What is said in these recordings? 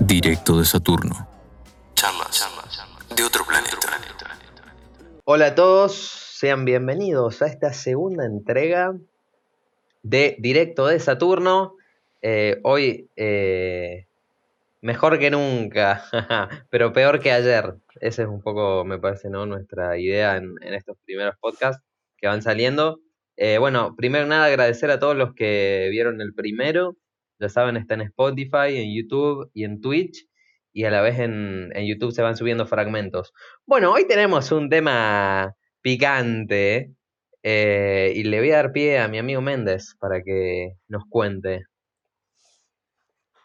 Directo de Saturno. Charlas de otro planeta. Hola a todos, sean bienvenidos a esta segunda entrega de Directo de Saturno. Eh, hoy eh, mejor que nunca, pero peor que ayer. Esa es un poco, me parece, ¿no? nuestra idea en, estos primeros podcasts que van saliendo. Eh, bueno, primero nada agradecer a todos los que vieron el primero. Ya saben, está en Spotify, en YouTube y en Twitch. Y a la vez en, en YouTube se van subiendo fragmentos. Bueno, hoy tenemos un tema picante. Eh, y le voy a dar pie a mi amigo Méndez para que nos cuente.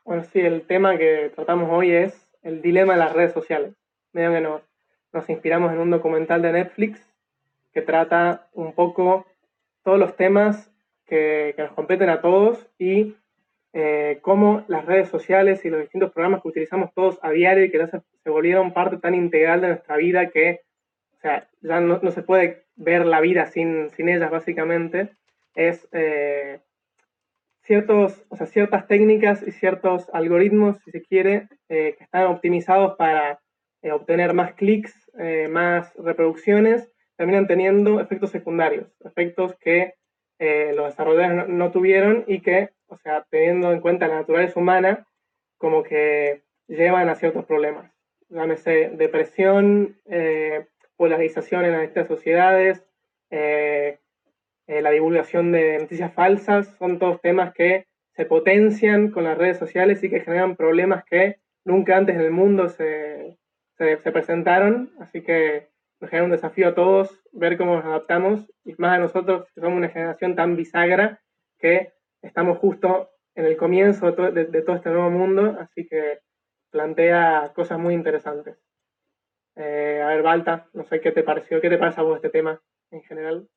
Bueno, sí, el tema que tratamos hoy es el dilema de las redes sociales. Medio que nos, inspiramos en un documental de Netflix que trata un poco todos los temas que, nos competen a todos y eh, cómo las redes sociales y los distintos programas que utilizamos todos a diario y que ya se, volvieron parte tan integral de nuestra vida que o sea, ya no, no, se puede ver la vida sin, sin ellas básicamente, es eh, ciertos, o sea, ciertas técnicas y ciertos algoritmos, si se quiere, eh, que están optimizados para obtener más clics, más reproducciones, terminan teniendo efectos secundarios, efectos que los desarrolladores no, tuvieron y que o sea, teniendo en cuenta la naturaleza humana, como que llevan a ciertos problemas. Llámese depresión, eh, polarización en estas sociedades, eh, eh, la divulgación de noticias falsas, son todos temas que se potencian con las redes sociales y que generan problemas que nunca antes en el mundo se, se, se presentaron. Así que nos genera un desafío a todos ver cómo nos adaptamos y más a nosotros que somos una generación tan bisagra que estamos justo en el comienzo de, todo este nuevo mundo, así que plantea cosas muy interesantes. Eh, a ver, Balta, no sé qué te pareció, qué te pasa vos este tema en general.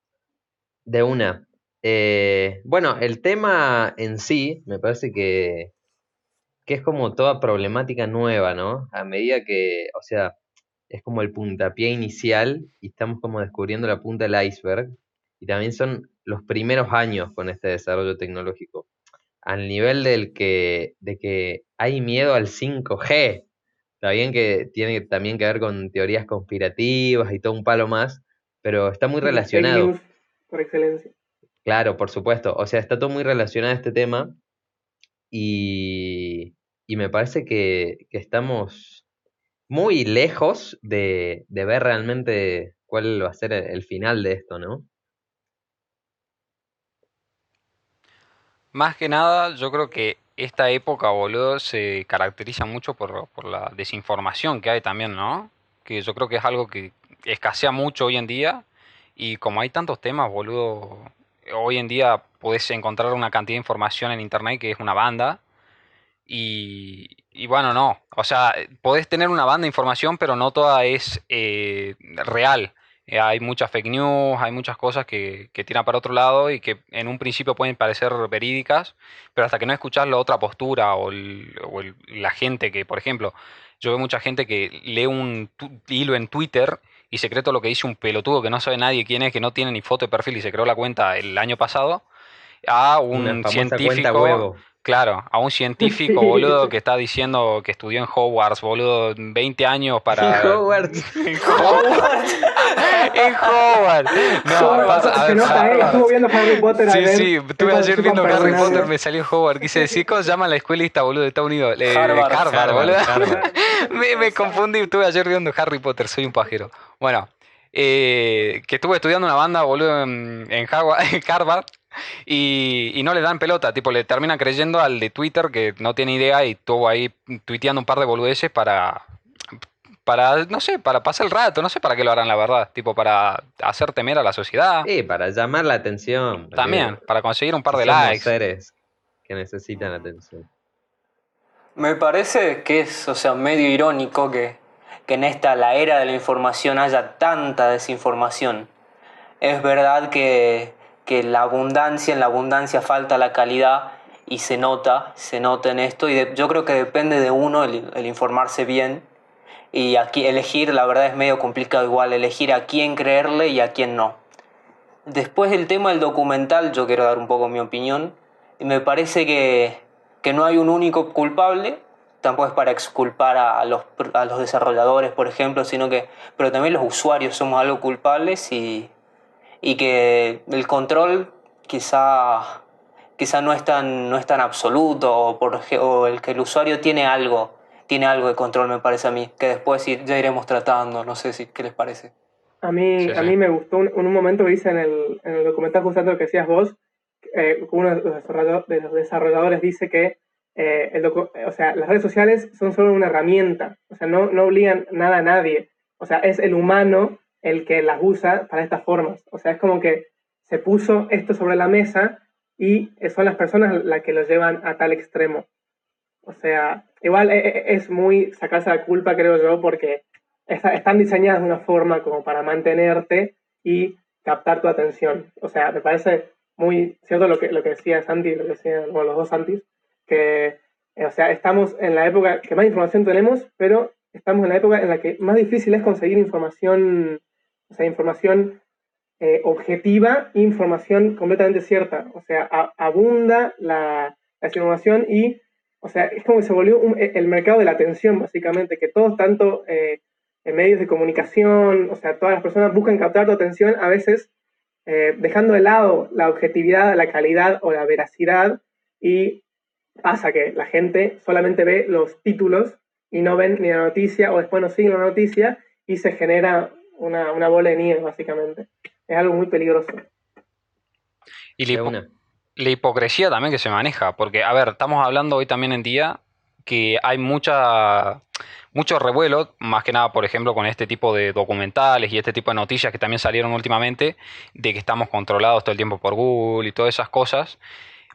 De una. Eh, bueno, el tema en sí me parece que, que es como toda problemática nueva, ¿no? A medida que, o sea, es como el puntapié inicial y estamos como descubriendo la punta del iceberg. Y también son los primeros años con este desarrollo tecnológico, al nivel del que, de que hay miedo al 5G. Está bien que tiene también que ver con teorías conspirativas y todo un palo más, pero está muy relacionado. por excelencia. Claro, por supuesto. O sea, está todo muy relacionado a este tema y, y me parece que, que, estamos muy lejos de, de ver realmente cuál va a ser el final de esto, ¿no? Más que nada, yo creo que esta época, boludo, se caracteriza mucho por, por la desinformación que hay también, ¿no? Que yo creo que es algo que escasea mucho hoy en día. Y como hay tantos temas, boludo, hoy en día podés encontrar una cantidad de información en internet que es una banda. Y, y bueno, no. O sea, podés tener una banda de información, pero no toda es eh, real. Eh, hay muchas fake news, hay muchas cosas que, que, tiran para otro lado y que en un principio pueden parecer verídicas, pero hasta que no escuchas la otra postura o, la gente que, por ejemplo, yo veo mucha gente que lee un hilo en Twitter y se cree todo lo que dice un pelotudo que no sabe nadie quién es, que no tiene ni foto de perfil y se creó la cuenta el año pasado, a un científico. Claro, a un científico, boludo, que está diciendo que estudió en Hogwarts, boludo, 20 años para... En Hogwarts. en Hogwarts. en Hogwarts. No, pasa, a ver, eh, estuvo viendo Harry Potter. Sí, sí, estuve ayer viendo Harry Potter, me salió Hogwarts. Quise decir, ¿cómo se llama la escuelista, boludo, de Estados Unidos? Eh, Harvard, Harvard, boludo. me, me confundí, estuve ayer viendo Harry Potter, soy un pajero. Bueno, eh, que estuve estudiando una banda, boludo, en, en Harvard y, no le dan pelota, tipo, le termina creyendo al de Twitter que no tiene idea y estuvo ahí tuiteando un par de boludeces para, para, no sé, para pasar el rato, no sé para qué lo harán la verdad, tipo, para hacer temer a la sociedad. Sí, para llamar la atención. También, para conseguir un par de likes. seres que necesitan atención. Me parece que es, o sea, medio irónico que, que en esta, la era de la información, haya tanta desinformación. Es verdad que que la abundancia, en la abundancia falta la calidad y se nota, se nota en esto. Y yo creo que depende de uno el, informarse bien. Y aquí elegir, la verdad es medio complicado igual, elegir a quién creerle y a quién no. Después del tema del documental, yo quiero dar un poco mi opinión, y me parece que, que no hay un único culpable, tampoco es para exculpar a los, a los desarrolladores, por ejemplo, sino que, pero también los usuarios somos algo culpables y, y que el control quizá, quizá no, es tan, no es tan absoluto o, por, o el que el usuario tiene algo, tiene algo de control, me parece a mí, que después ya iremos tratando, no sé si, qué les parece. A mí, a mí me gustó un, un momento que dice en el, en el documental justamente lo que decías vos, eh, uno de los, de los desarrolladores dice que eh, el o sea, las redes sociales son solo una herramienta, o sea, no, no obligan nada a nadie, o sea, es el humano el que las usa para estas formas. O sea, es como que se puso esto sobre la mesa y son las personas las que lo llevan a tal extremo. O sea, igual e, e, es muy sacarse la culpa, creo yo, porque están diseñadas de una forma como para mantenerte y captar tu atención. O sea, me parece muy cierto lo que, lo que decía Santi, lo que decían los dos Santis, que, o sea, estamos en la época que más información tenemos, pero estamos en la época en la que más difícil es conseguir información o sea, información eh, objetiva información completamente cierta. O sea, abunda la, la, información y, o sea, es como que se volvió e, el mercado de la atención, básicamente, que todos, tanto eh, en medios de comunicación, o sea, todas las personas buscan captar tu atención, a veces eh, dejando de lado la objetividad, la calidad o la veracidad, y pasa que la gente solamente ve los títulos y no ven ni la noticia, o después no siguen la noticia, y se genera una, una bola de nieve, básicamente. Es algo muy peligroso. Y la, la, hipocresía también que se maneja, porque, a ver, estamos hablando hoy también en día que hay mucha mucho revuelo, más que nada, por ejemplo, con este tipo de documentales y este tipo de noticias que también salieron últimamente, de que estamos controlados todo el tiempo por Google y todas esas cosas.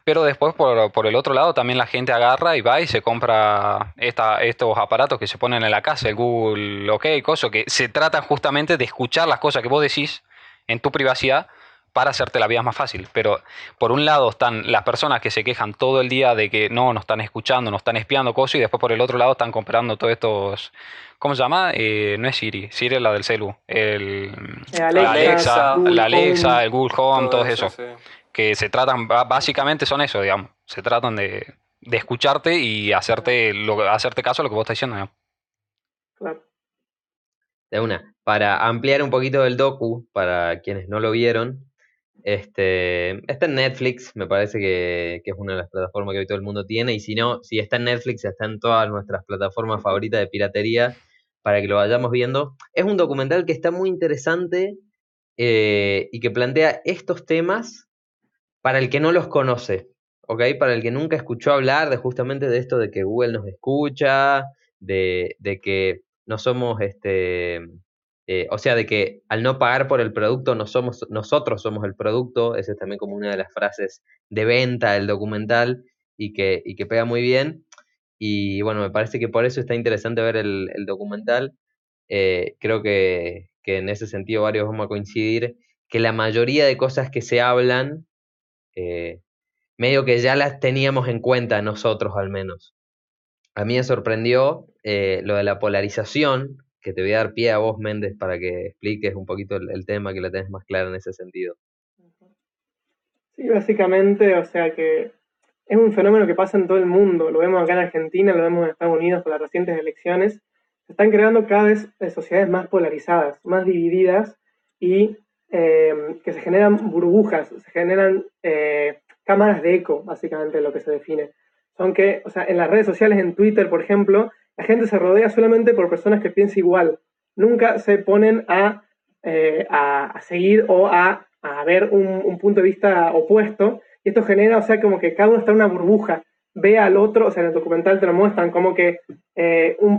Pero después, por, el otro lado, también la gente agarra y va y se compra esta, estos aparatos que se ponen en la casa, el Google OK, cosas que se tratan justamente de escuchar las cosas que vos decís en tu privacidad para hacerte la vida más fácil. Pero por un lado están las personas que se quejan todo el día de que no, nos están escuchando, nos están espiando cosas, y después por el otro lado están comprando todos estos. ¿Cómo se llama? Eh, no es Siri, Siri es la del celu. El, Alexa, la Alexa, el Google Home, todo, eso que se tratan, básicamente son eso, digamos, se tratan de, de escucharte y hacerte, lo, hacerte caso a lo que vos estás diciendo. Claro. De una, para ampliar un poquito el docu, para quienes no lo vieron, este, está en Netflix, me parece que, que, es una de las plataformas que hoy todo el mundo tiene, y si no, si está en Netflix, está en todas nuestras plataformas favoritas de piratería, para que lo vayamos viendo. Es un documental que está muy interesante eh, y que plantea estos temas para el que no los conoce, ¿ok? Para el que nunca escuchó hablar de justamente de esto de que Google nos escucha, de, que no somos, este, eh, o sea, de que al no pagar por el producto no somos, nosotros somos el producto, esa es también como una de las frases de venta del documental y que, y que pega muy bien. Y bueno, me parece que por eso está interesante ver el, documental. Eh, creo que, que en ese sentido varios vamos a coincidir que la mayoría de cosas que se hablan eh, medio que ya las teníamos en cuenta nosotros al menos. A mí me sorprendió eh, lo de la polarización, que te voy a dar pie a vos, Méndez, para que expliques un poquito el, tema, que la tenés más clara en ese sentido. Sí, básicamente, o sea que es un fenómeno que pasa en todo el mundo. Lo vemos acá en Argentina, lo vemos en Estados Unidos con las recientes elecciones. Se están creando cada vez eh, sociedades más polarizadas, más divididas y eh, que se generan burbujas, se generan eh, cámaras de eco, básicamente lo que se define. Son que, o sea, en las redes sociales, en Twitter, por ejemplo, la gente se rodea solamente por personas que piensan igual. Nunca se ponen a, eh, a, seguir o a, a ver un, punto de vista opuesto. Y esto genera, o sea, como que cada uno está en una burbuja. Ve al otro, o sea, en el documental te lo muestran como que un,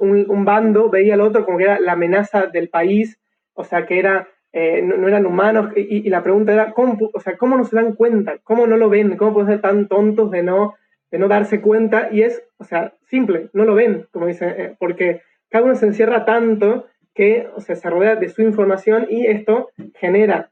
un, un bando veía al otro como que era la amenaza del país, o sea, que era eh, no, eran humanos, y, la pregunta era, ¿cómo, o sea, ¿cómo no se dan cuenta? ¿Cómo no lo ven? ¿Cómo pueden ser tan tontos de no, de no darse cuenta? Y es, o sea, simple, no lo ven, como dice, eh, porque cada uno se encierra tanto que o sea, se rodea de su información y esto genera,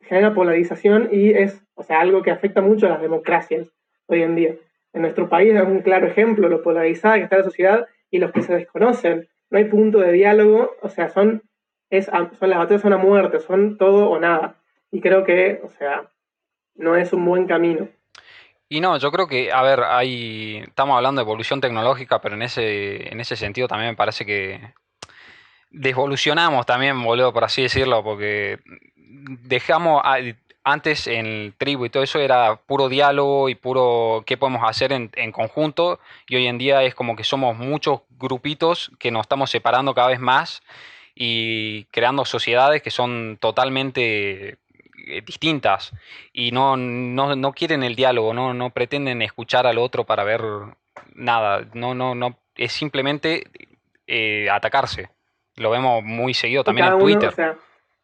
genera polarización y es, o sea, algo que afecta mucho a las democracias hoy en día. En nuestro país es un claro ejemplo lo polarizada que está la sociedad y los que se desconocen. No hay punto de diálogo, o sea, son, es, son las batallas son a muerte, son todo o nada. Y creo que, o sea, no es un buen camino. Y no, yo creo que, a ver, hay, estamos hablando de evolución tecnológica, pero en ese, en ese sentido también me parece que devolucionamos también, boludo, por así decirlo, porque dejamos, antes en el tribu y todo eso era puro diálogo y puro qué podemos hacer en, en, conjunto, y hoy en día es como que somos muchos grupitos que nos estamos separando cada vez más y creando sociedades que son totalmente eh, distintas y no, no, no, quieren el diálogo, no, no pretenden escuchar al otro para ver nada, no, no, no, es simplemente eh, atacarse. Lo vemos muy seguido también en Twitter. o sea,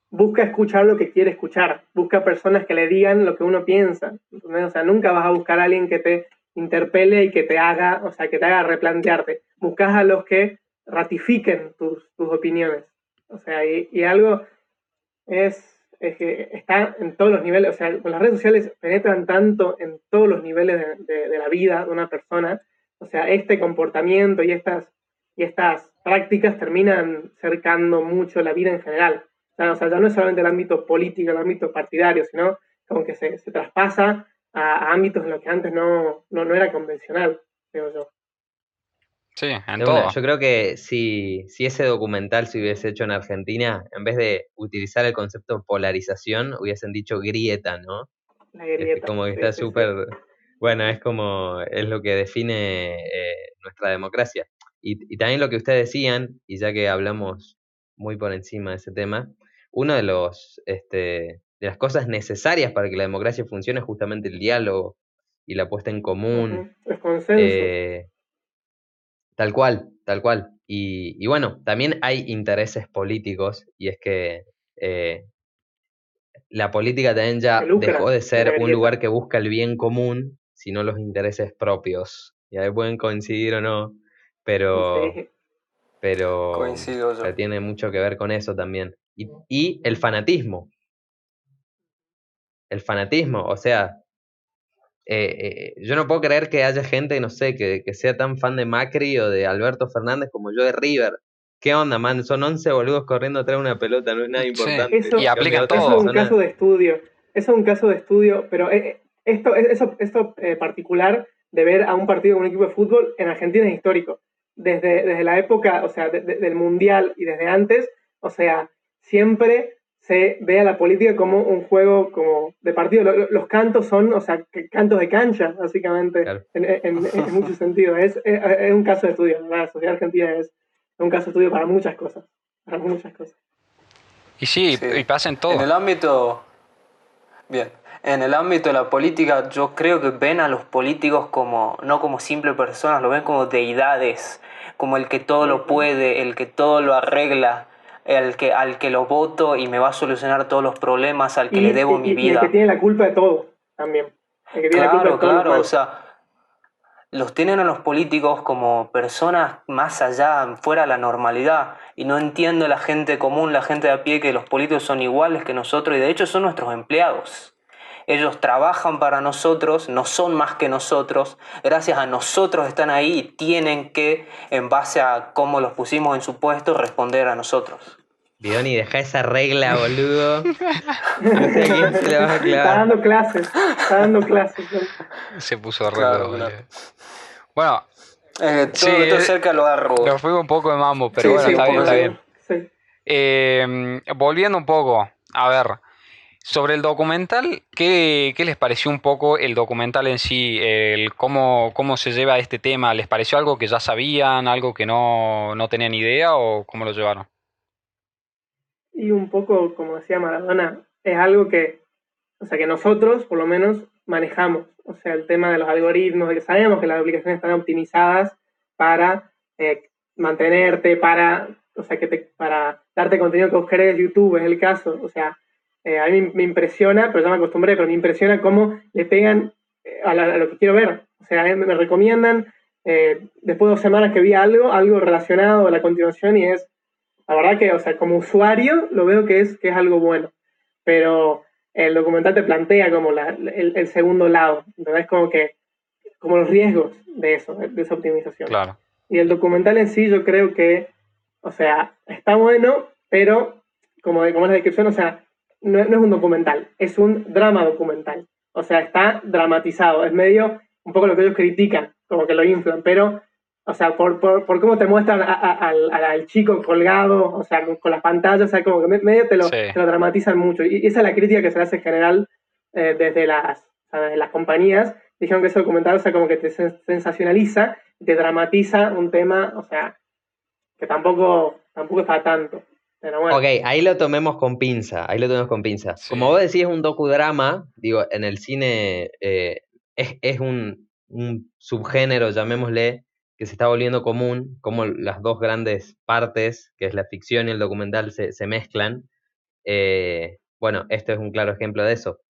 busca escuchar lo que quiere escuchar, busca personas que le digan lo que uno piensa. O sea, nunca vas a buscar a alguien que te interpele y que te haga, o sea, que te haga replantearte. Buscas a los que ratifiquen tus, tus opiniones. O sea, y, y algo es es que está en todos los niveles, o sea, las redes sociales penetran tanto en todos los niveles de, la vida de una persona, o sea, este comportamiento y estas, y estas prácticas terminan cercando mucho la vida en general. O sea, ya no es solamente el ámbito político, el ámbito partidario, sino como que se, traspasa a, ámbitos en los que antes no, no, no era convencional, creo yo. Sí, en todo. yo creo que si, si ese documental se hubiese hecho en Argentina, en vez de utilizar el concepto polarización, hubiesen dicho grieta, ¿no? La grieta. como que está súper... Bueno, es como, es lo que define eh, nuestra democracia. Y, y, también lo que ustedes decían, y ya que hablamos muy por encima de ese tema, uno de los, este, de las cosas necesarias para que la democracia funcione es justamente el diálogo y la puesta en común. El consenso. Eh, Tal cual, tal cual. Y, bueno, también hay intereses políticos y es que eh, la política también ya dejó de ser un lugar que busca el bien común, sino los intereses propios. Y ahí pueden coincidir o no, pero, pero tiene mucho que ver con eso también. Y, y el fanatismo. El fanatismo, o sea, eh, eh, yo no puedo creer que haya gente, no sé, que, sea tan fan de Macri o de Alberto Fernández como yo de River. ¿Qué onda, man? Son 11 boludos corriendo atrás de una pelota, no es nada importante. y aplican todo. Eso es un caso de estudio. Eso es un caso de estudio, pero eh, esto, eso, esto particular de ver a un partido con un equipo de fútbol en Argentina es histórico. Desde, desde la época, o sea, del Mundial y desde antes, o sea, siempre se ve a la política como un juego como de partido. Los, cantos son, o sea, cantos de cancha, básicamente, en, muchos sentidos. Es, es, un caso de estudio, la sociedad argentina es un caso de estudio para muchas cosas, para muchas cosas. Y sí, y pasa en todo. En el ámbito, bien, en el ámbito de la política yo creo que ven a los políticos como, no como simples personas, lo ven como deidades, como el que todo lo puede, el que todo lo arregla el que, al que lo voto y me va a solucionar todos los problemas, al que le debo mi vida. Y el que tiene la culpa de todo también. claro, claro, o sea, los tienen a los políticos como personas más allá, fuera de la normalidad, y no entiendo la gente común, la gente de a pie, que los políticos son iguales que nosotros, y de hecho son nuestros empleados. Ellos trabajan para nosotros, no son más que nosotros. Gracias a nosotros están ahí y tienen que, en base a cómo los pusimos en su puesto, responder a nosotros. Bioni, deja esa regla, boludo. No sé quién se le va a clavar. Está dando clases, está dando clases. Se puso regla, boludo. Bueno, eh, todo, sí, todo cerca lo agarro. Nos fuimos un poco de mambo, pero bueno, está bien, está bien. Sí. Eh, volviendo un poco, a ver, sobre el documental, ¿qué, les pareció un poco el documental en sí? El cómo, cómo se lleva este tema? ¿Les pareció algo que ya sabían, algo que no, no tenían idea o cómo lo llevaron? Y un poco, como decía Maradona, es algo que, o sea, que nosotros por lo menos manejamos. O sea, el tema de los algoritmos, de que sabemos que las aplicaciones están optimizadas para eh, mantenerte, para, o sea, que te, para darte contenido que vos querés, YouTube es el caso. O sea, eh, a mí me impresiona, pero ya me acostumbré, pero me impresiona cómo le pegan eh, a, lo que quiero ver. O sea, me, recomiendan, eh, después de dos semanas que vi algo, algo relacionado a la continuación y es, la verdad que, o sea, como usuario lo veo que es, que es algo bueno. Pero el documental te plantea como la, el, el, segundo lado, es Como que, como los riesgos de eso, de esa optimización. Claro. Y el documental en sí yo creo que, o sea, está bueno, pero como, como es la descripción, o sea, no, no, es un documental, es un drama documental. O sea, está dramatizado, es medio un poco lo que ellos critican, como que lo inflan, pero, o sea, por, por, por cómo te muestran al, chico colgado, o sea, con, las pantallas, o sea, como que medio te lo, te lo dramatizan mucho. Y, esa es la crítica que se hace en general eh, desde, las, desde las compañías. Dijeron que ese documental, o sea, como que te sensacionaliza, te dramatiza un tema, o sea, que tampoco, tampoco es para tanto. Ok, ahí lo tomemos con pinza, ahí lo tomemos con pinza. Como vos decís, es un docudrama, digo, en el cine eh, es, un, subgénero, llamémosle, que se está volviendo común, como las dos grandes partes, que es la ficción y el documental, se, mezclan. Eh, bueno, este es un claro ejemplo de eso.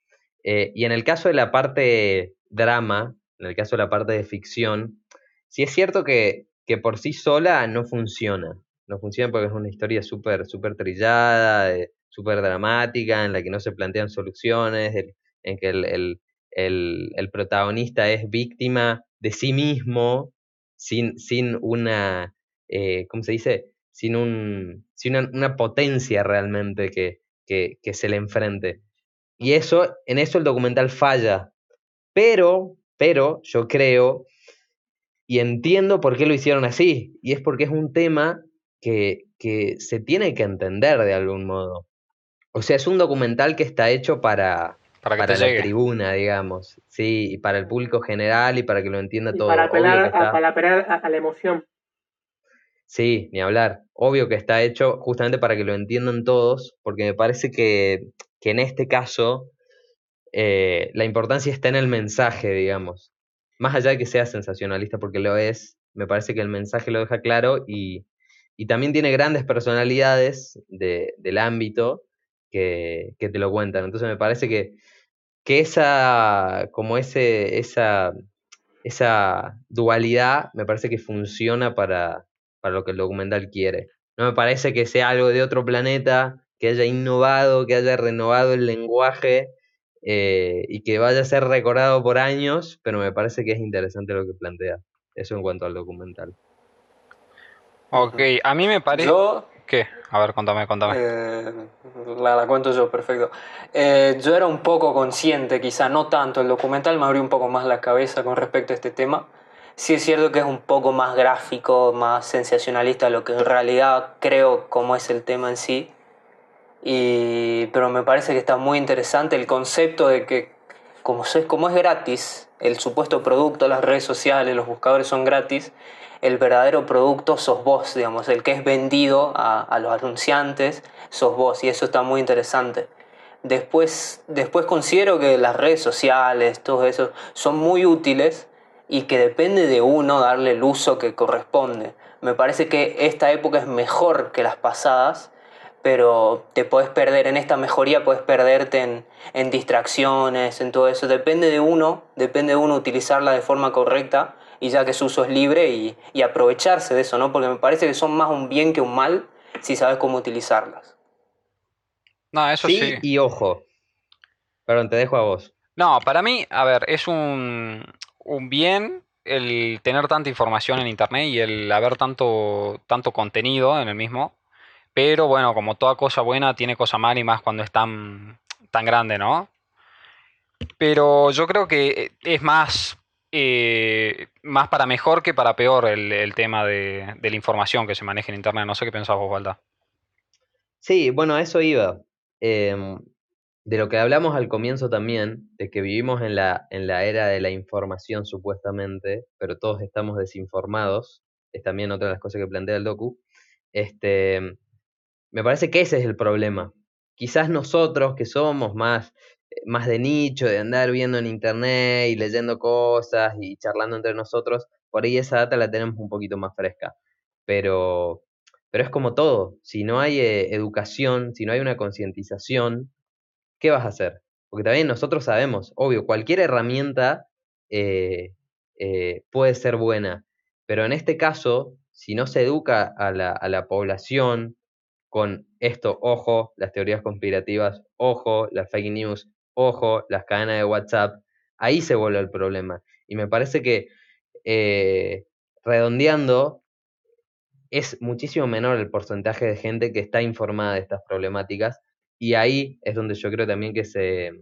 Eh, y en el caso de la parte drama, en el caso de la parte de ficción, sí es cierto que, que por sí sola no funciona no funciona porque es una historia súper super trillada, eh, súper dramática, en la que no se plantean soluciones, en que el, protagonista es víctima de sí mismo, sin, sin una, eh, ¿cómo se dice? Sin, un, sin una, potencia realmente que, que, se le enfrente. Y eso, en eso el documental falla. Pero, pero yo creo y entiendo por qué lo hicieron así. Y es porque es un tema que, que se tiene que entender de algún modo. O sea, es un documental que está hecho para, para, la tribuna, digamos, sí, y para el público general y para que lo entienda todo. Para apelar, a, para apelar a, la emoción. Sí, ni hablar. Obvio que está hecho justamente para que lo entiendan todos, porque me parece que, que en este caso eh, la importancia está en el mensaje, digamos. Más allá de que sea sensacionalista, porque lo es, me parece que el mensaje lo deja claro y, y también tiene grandes personalidades del ámbito que, te lo cuentan. Entonces me parece que, que esa, como ese, esa, esa dualidad, me parece que funciona para, para lo que el documental quiere. No me parece que sea algo de otro planeta, que haya innovado, que haya renovado el lenguaje eh, y que vaya a ser recordado por años, pero me parece que es interesante lo que plantea. Eso en cuanto al documental. Ok, a mí me parece... Yo... ¿Qué? A ver, contame, contame. Eh, la, cuento yo, perfecto. Eh, yo era un poco consciente, quizá no tanto, el documental me abrió un poco más la cabeza con respecto a este tema. Sí es cierto que es un poco más gráfico, más sensacionalista, lo que en realidad creo como es el tema en sí. Y, pero me parece que está muy interesante el concepto de que como es, como es gratis, el supuesto producto, las redes sociales, los buscadores son gratis, el verdadero producto sos vos, digamos, el que es vendido a, los anunciantes sos vos y eso está muy interesante. Después, después considero que las redes sociales, todo eso, son muy útiles y que depende de uno darle el uso que corresponde. Me parece que esta época es mejor que las pasadas, pero te puedes perder en esta mejoría, puedes perderte en, en distracciones, en todo eso. Depende de uno, depende de uno utilizarla de forma correcta y ya que su uso es libre y, y, aprovecharse de eso, ¿no? Porque me parece que son más un bien que un mal si sabes cómo utilizarlas. No, eso sí. y ojo. Perdón, te dejo a vos. No, para mí, a ver, es un, un bien el tener tanta información en internet y el haber tanto, tanto contenido en el mismo. Pero bueno, como toda cosa buena, tiene cosa mala y más cuando es tan, tan grande, ¿no? Pero yo creo que es más eh, más para mejor que para peor el, tema de, la información que se maneja en Internet. No sé qué pensás vos, Valda. Sí, bueno, a eso iba. Em, de lo que hablamos al comienzo también, de que vivimos en la, en la era de la información supuestamente, pero todos estamos desinformados, es también otra de las cosas que plantea el docu, este, me parece que ese es el problema. Quizás nosotros que somos más más de nicho, de andar viendo en internet y leyendo cosas y charlando entre nosotros, por ahí esa data la tenemos un poquito más fresca. Pero, pero es como todo, si no hay eh, educación, si no hay una concientización, ¿qué vas a hacer? Porque también nosotros sabemos, obvio, cualquier herramienta eh, eh, puede ser buena, pero en este caso, si no se educa a la, a la población, con esto, ojo, las teorías conspirativas, ojo, las fake news, ojo, las cadenas de WhatsApp, ahí se vuelve el problema. Y me parece que eh, redondeando, es muchísimo menor el porcentaje de gente que está informada de estas problemáticas y ahí es donde yo creo también que se,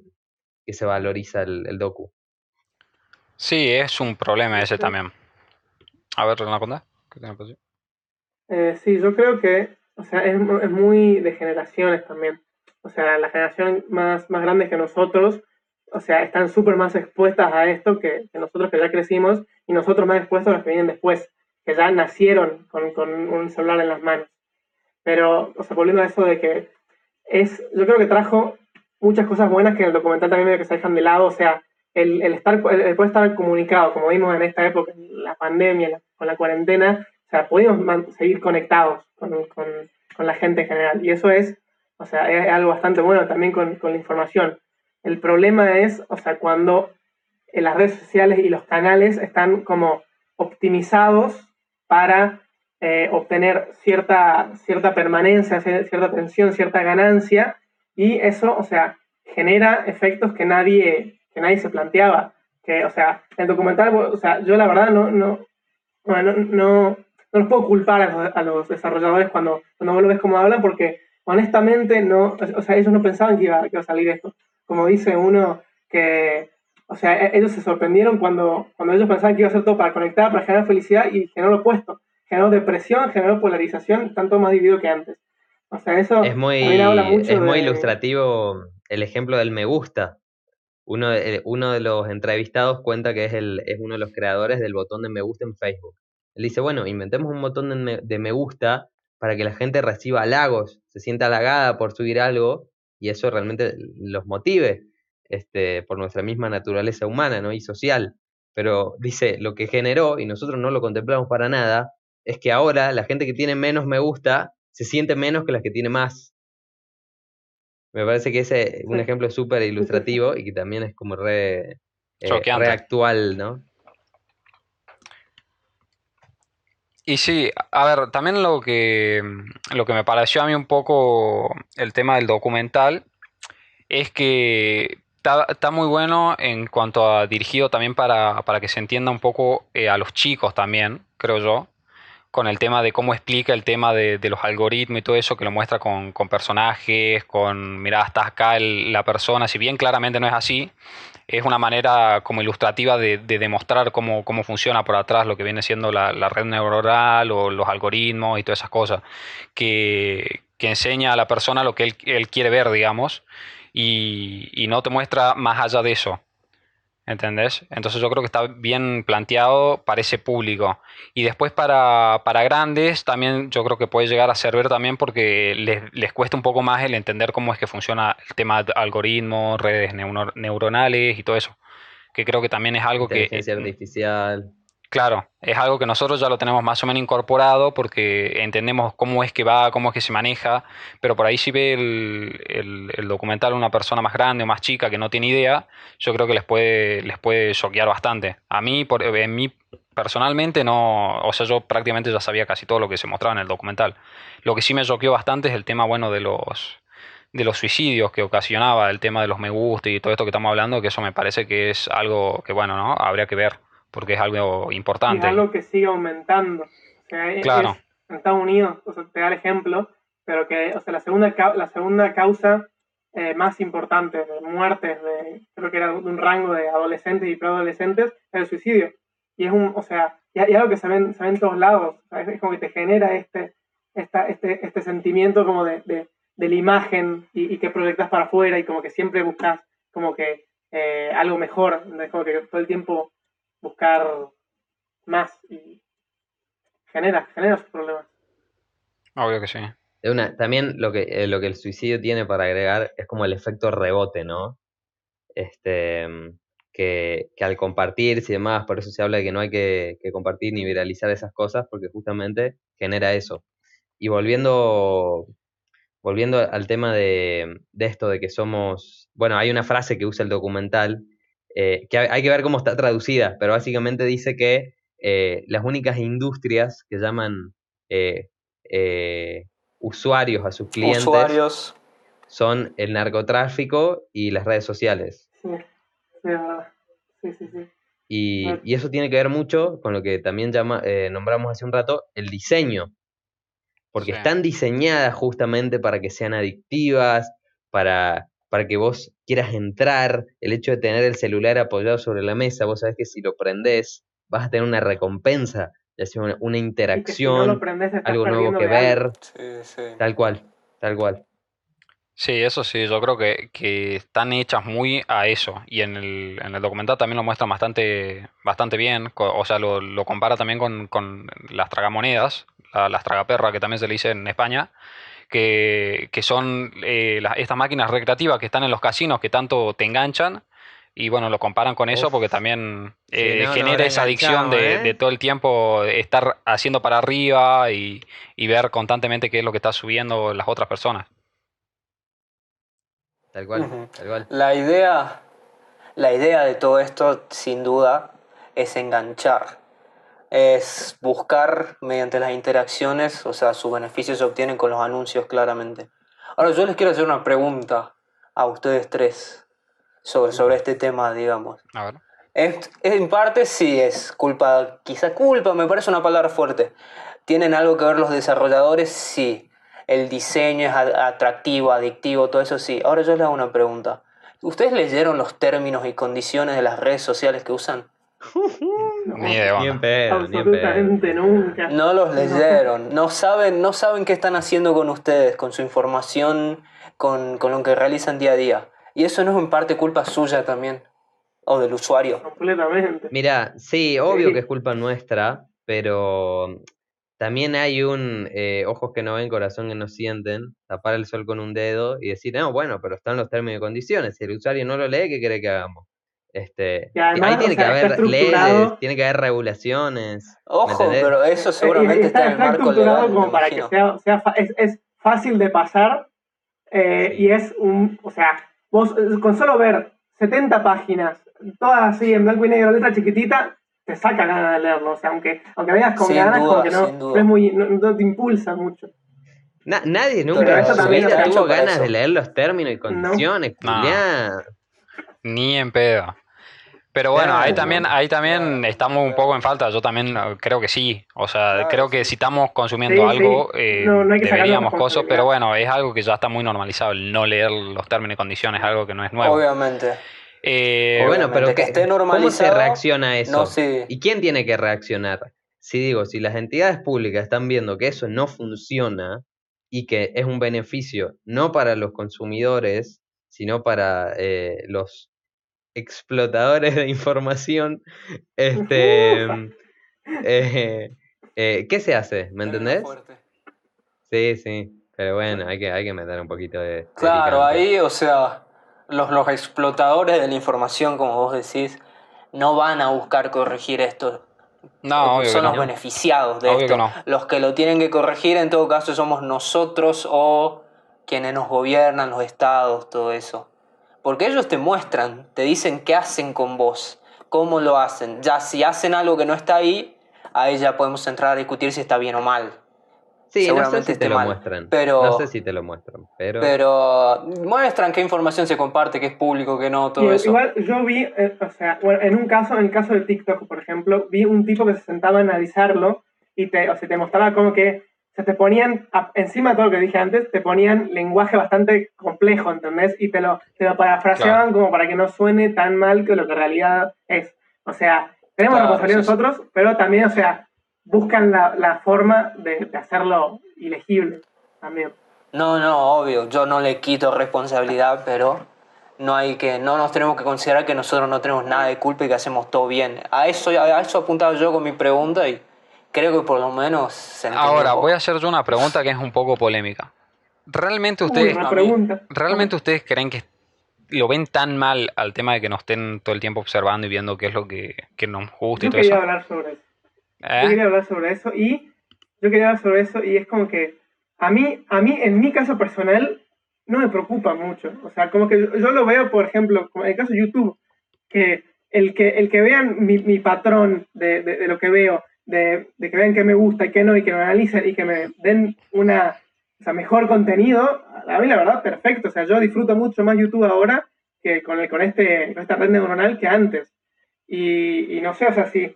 que se valoriza el, el docu. Sí, es un problema ese también. A ver, Renaconda, ¿qué tiene posición? Eh, sí, yo creo que, o sea, es, es muy de generaciones también. O sea, la generación más, más grande que nosotros, o sea, están súper más expuestas a esto que, que nosotros que ya crecimos y nosotros más expuestos a los que vienen después, que ya nacieron con, con un celular en las manos. Pero, o sea, volviendo a eso de que es, yo creo que trajo muchas cosas buenas que en el documental también medio que se dejan de lado, o sea, el, el estar, el, el poder estar comunicado, como vimos en esta época, la pandemia, la- con la cuarentena, o sea, pudimos seguir conectados con, con, con la gente en general. Y eso es, o sea, es algo bastante bueno también con, con la información. El problema es, o sea, cuando en las redes sociales y los canales están como optimizados para eh, obtener cierta, cierta permanencia, cier- cierta atención, cierta ganancia, y eso, o sea, genera efectos que nadie, que nadie se planteaba. Que, o sea, el documental, o sea, yo la verdad no, no, no, no, no los puedo culpar a los, a los desarrolladores cuando, cuando vos lo ves cómo hablan, porque honestamente no, o sea, ellos no pensaban que iba, que iba a salir esto. Como dice uno que, o sea, e- ellos se sorprendieron cuando, cuando ellos pensaban que iba a ser todo para conectar, para generar felicidad y generó lo opuesto. Generó depresión, generó polarización, tanto más dividido que antes. O sea, eso Es muy, también habla mucho es muy de- ilustrativo el ejemplo del me gusta. Uno de, uno de los entrevistados cuenta que es, el, es uno de los creadores del botón de me gusta en Facebook. Él dice, bueno, inventemos un botón de me, de me gusta para que la gente reciba halagos, se sienta halagada por subir algo y eso realmente los motive este, por nuestra misma naturaleza humana ¿no? y social. Pero dice, lo que generó, y nosotros no lo contemplamos para nada, es que ahora la gente que tiene menos me gusta se siente menos que las que tiene más. Me parece que ese es un ejemplo súper ilustrativo y que también es como re, eh, re actual, ¿no? Y sí, a ver, también lo que, lo que me pareció a mí un poco el tema del documental es que está, muy bueno en cuanto a dirigido también para, para que se entienda un poco eh, a los chicos también, creo yo, con el tema de cómo explica el tema de, los algoritmos y todo eso, que lo muestra con, con personajes, con, mirá, está acá el- la persona, si bien claramente no es así, es una manera como ilustrativa de, de demostrar cómo, cómo funciona por atrás lo que viene siendo la, red neuronal o los algoritmos y todas esas cosas, que, que enseña a la persona lo que él, quiere ver, digamos, y no te muestra más allá de eso. ¿Entendés? Entonces yo creo que está bien planteado para ese público. Y después para, para grandes también yo creo que puede llegar a servir también porque les, les cuesta un poco más el entender cómo es que funciona el tema de algoritmos, redes neuro- neuronales y todo eso. Que creo que también es algo que... Inteligencia artificial. Claro, es algo que nosotros ya lo tenemos más o menos incorporado porque entendemos cómo es que va, cómo es que se maneja, pero por ahí si ve el, el- documental una persona más grande o más chica que no tiene idea, yo creo que les puede, les puede choquear bastante. A mí, por, en mí personalmente no, o sea, yo prácticamente ya sabía casi todo lo que se mostraba en el documental. Lo que sí me choqueó bastante es el tema, bueno, de los de los suicidios que ocasionaba, el tema de los me gusta y todo esto que estamos hablando, que eso me parece que es algo que, bueno, ¿no? Habría que ver, porque es algo Y es importante. algo que sigue aumentando. O sea, es- Claro. es- en Estados Unidos, o sea, te da el ejemplo, pero que, o sea, la segunda, la segunda causa eh, más importante de muertes, de, creo que era de un rango de adolescentes y preadolescentes, es el suicidio. Y es un, o sea, y, y algo que se ven, se ve en todos lados. o sea, es, como que te genera este, esta, este, este sentimiento como de, de, de la imagen y, y que proyectas para afuera y como que siempre buscas como que eh, algo mejor. Es como que todo el tiempo buscar más y genera, genera sus problemas. Obvio que sí. Una, también lo que, eh, lo que el suicidio tiene para agregar es como el efecto rebote, ¿no? Este, que, que al compartirse y demás, por eso se habla de que no hay que, que compartir ni viralizar esas cosas, porque justamente genera eso. Y volviendo, volviendo al tema de, de esto de que somos, bueno, hay una frase que usa el documental, eh, que hay, que ver cómo está traducida, pero básicamente dice que eh, las únicas industrias que llaman eh, eh, usuarios, a sus clientes, Usuarios. son el narcotráfico y las redes sociales. Sí, sí. Sí. Y, y eso tiene que ver mucho con lo que también llama, eh, nombramos hace un rato, el diseño. Porque Sí. están diseñadas justamente para que sean adictivas, para, para que vos quieras entrar. El hecho de tener el celular apoyado sobre la mesa, vos sabés que si lo prendés, vas a tener una recompensa, ya sea una, una Y que si no interacción, algo nuevo que ver, Sí, sí. tal cual, tal cual. Sí, eso sí, yo creo que, que están hechas muy a eso. Y en el, en el documental también lo muestran bastante, bastante bien. O sea, lo, lo compara también con, con las tragamonedas, la- las tragaperras que también se le dice en España, que, que son eh, las- estas máquinas recreativas que están en los casinos que tanto te enganchan. Y bueno, lo comparan con eso Uf. porque también eh, no, genera esa adicción de, ¿eh? de todo el tiempo estar haciendo para arriba y, y ver constantemente qué es lo que está subiendo las otras personas. Tal cual, tal cual. La idea, la idea de todo esto, sin duda, es enganchar. Es buscar mediante las interacciones, o sea, sus beneficios se obtienen con los anuncios, claramente. Ahora, yo les quiero hacer una pregunta a ustedes tres sobre, sobre este tema, digamos. A ver. Es- en parte sí es culpa, quizá culpa, me parece una palabra fuerte. ¿Tienen algo que ver los desarrolladores? Sí. El diseño es a- atractivo, adictivo, todo eso sí. Ahora yo les hago una pregunta. ¿Ustedes leyeron los términos y condiciones de las redes sociales que usan? Ni de Ni en onda. pedo, ni en pedo. Absolutamente nunca. No los leyeron, no saben, no saben qué están haciendo con ustedes, con su información, con, con lo que realizan día a día. Y eso no es en parte culpa suya también, o del usuario. Completamente. Mira, sí, obvio Sí. que es culpa nuestra, pero también hay un eh, ojos que no ven, corazón que no sienten, tapar el sol con un dedo y decir, no, bueno, pero están los términos y condiciones. Si el usuario no lo lee, ¿qué quiere que hagamos? Este, Y además, ahí tiene o sea, que está haber leyes, tiene que haber regulaciones. ¿me Ojo, pero eso Eh, seguramente y está en el marco estructurado legal. como para que sea, sea es, es fácil de pasar eh, Sí. y es un, o sea, vos eh, con solo ver 70 páginas, todas así en blanco y negro, letra chiquitita, te saca ganas de leerlo, o sea, aunque, aunque veas con Sin ganas, duda, como que no, es muy, no, no te impulsa mucho. Na- nadie nunca en su vida está tuvo ganas eso. de leer los términos y condiciones. Ni en pedo. Pero bueno, ahí también, ahí también estamos un poco en falta. Yo también creo que sí. O sea, Claro, creo que sí. si estamos consumiendo Sí, algo, sí. eh, No, no hay que sacarnos deberíamos cosas, pero bueno, es algo que ya está muy normalizado. El no leer los términos y condiciones es algo que no es nuevo. Obviamente. Eh, bueno, pero que ¿qué- esté ¿cómo se reacciona a eso? No sé. ¿Y quién tiene que reaccionar? Si digo, si las entidades públicas están viendo que eso no funciona y que es un beneficio no para los consumidores, sino para eh, los explotadores de información, este, eh, eh, ¿qué se hace? ¿Me entendés? Sí, sí, pero bueno, hay que, hay que meter un poquito de... Claro, ahí, o sea, los, los explotadores de la información, como vos decís, no van a buscar corregir esto. no, obvio que son no. los beneficiados de Obvio esto. que no. Los que lo tienen que corregir, en todo caso, somos nosotros o quienes nos gobiernan, los estados, todo eso. Porque ellos te muestran, te dicen qué hacen con vos, cómo lo hacen. Ya si hacen algo que no está ahí, ahí ya podemos entrar a discutir si está bien o mal. Sí, no sé seguramente si te lo mal, muestran. pero- No sé si te lo muestran, pero... Pero muestran qué información se comparte, qué es público, qué no, todo Y- eso. Igual yo vi, eh, o sea, bueno, en un caso, en el caso de TikTok, por ejemplo, vi un tipo que se sentaba a analizarlo y te, o sea, te mostraba como que te ponían, encima de todo lo que dije antes, te ponían lenguaje bastante complejo, ¿entendés? Y te lo, te lo parafraseaban como para que no suene tan mal que lo que en realidad es. O sea, tenemos Claro, responsabilidad sí. nosotros, pero también, o sea, buscan la, la forma de, de hacerlo ilegible también. No, no, obvio, yo no le quito responsabilidad, pero no hay que, no nos tenemos que considerar que nosotros no tenemos nada de culpa y que hacemos todo bien. A eso, a eso apuntaba yo con mi pregunta y creo que por lo menos se Ahora, voy a hacer yo una pregunta que es un poco polémica. ¿Realmente Uy, ustedes. ¿realmente ustedes creen que lo ven tan mal al tema de que nos estén todo el tiempo observando y viendo qué es lo que, que nos gusta y Yo todo quería eso? hablar sobre eso. ¿Eh? Yo quería hablar sobre eso y yo quería hablar sobre eso y es como que a mí, a mí en mi caso personal no me preocupa mucho. O sea, como que yo, yo lo veo, por ejemplo, como en el caso de YouTube, que el que, el que vean mi, mi patrón de, de- de lo que veo, de, de que vean qué me gusta y qué no, y que me analicen y que me den una o sea, mejor contenido, a mí la verdad, perfecto. O sea, yo disfruto mucho más YouTube ahora que con, el, con, este, con esta red neuronal que antes. Y, y, no sé, o sea, si,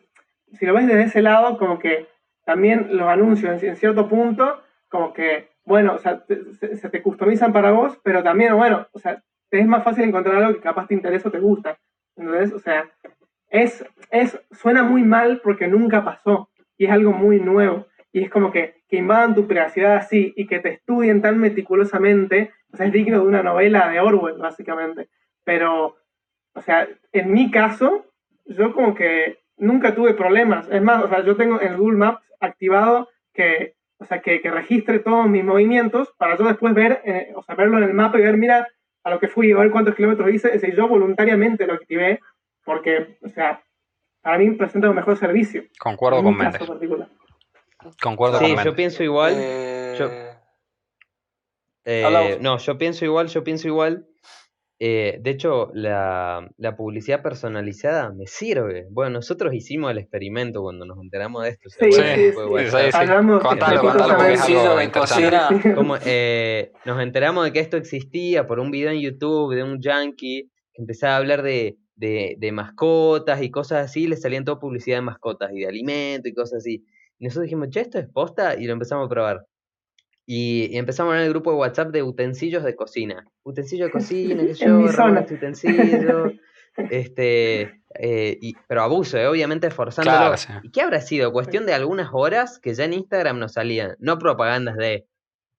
si lo ves desde ese lado, como que también los anuncios en, cierto punto, como que, bueno, o sea, se, se, te customizan para vos, pero también, bueno, o sea, te es más fácil encontrar algo que capaz te interesa o te gusta. Entonces, o sea, es, es, suena muy mal porque nunca pasó y es algo muy nuevo. Y es como que, que invadan tu privacidad así y que te estudien tan meticulosamente, o sea, es digno de una novela de Orwell, básicamente. Pero, o sea, en mi caso, yo como que nunca tuve problemas. Es más, o sea, yo tengo en Google Maps activado que, o sea, que, que registre todos mis movimientos para yo después ver, eh, o sea, verlo en el mapa y ver, mira, a lo que fui, a ver cuántos kilómetros hice. Es decir, yo voluntariamente lo activé porque, o sea, para mí presenta un mejor servicio. Concuerdo con Méndez. Concuerdo sí, con yo pienso igual. Eh, Yo, eh, no, yo pienso igual, yo pienso igual. Eh, de hecho, la, la publicidad personalizada me sirve. Bueno, nosotros hicimos el experimento cuando nos enteramos de esto. ¿se Sí, sí, sí. Hablamos Contalo, contalo, meticulosamente. porque es algo Sencillo de interesante. cocina. Como, eh, nos enteramos de que esto existía por un video en YouTube de un yankee que empezaba a hablar de, de, de mascotas y cosas así, le salían toda publicidad de mascotas y de alimento y cosas así. Y nosotros dijimos, che, esto es posta, y lo empezamos a probar. Y, y empezamos a ver el grupo de WhatsApp de utensilios de cocina. Utensilio de cocina, qué sé En yo, este utensilio. este, eh, y, pero abuso, eh, obviamente forzándolo. Claro, sí. ¿Y qué habrá sido? Cuestión de algunas horas que ya en Instagram nos salían, no propagandas de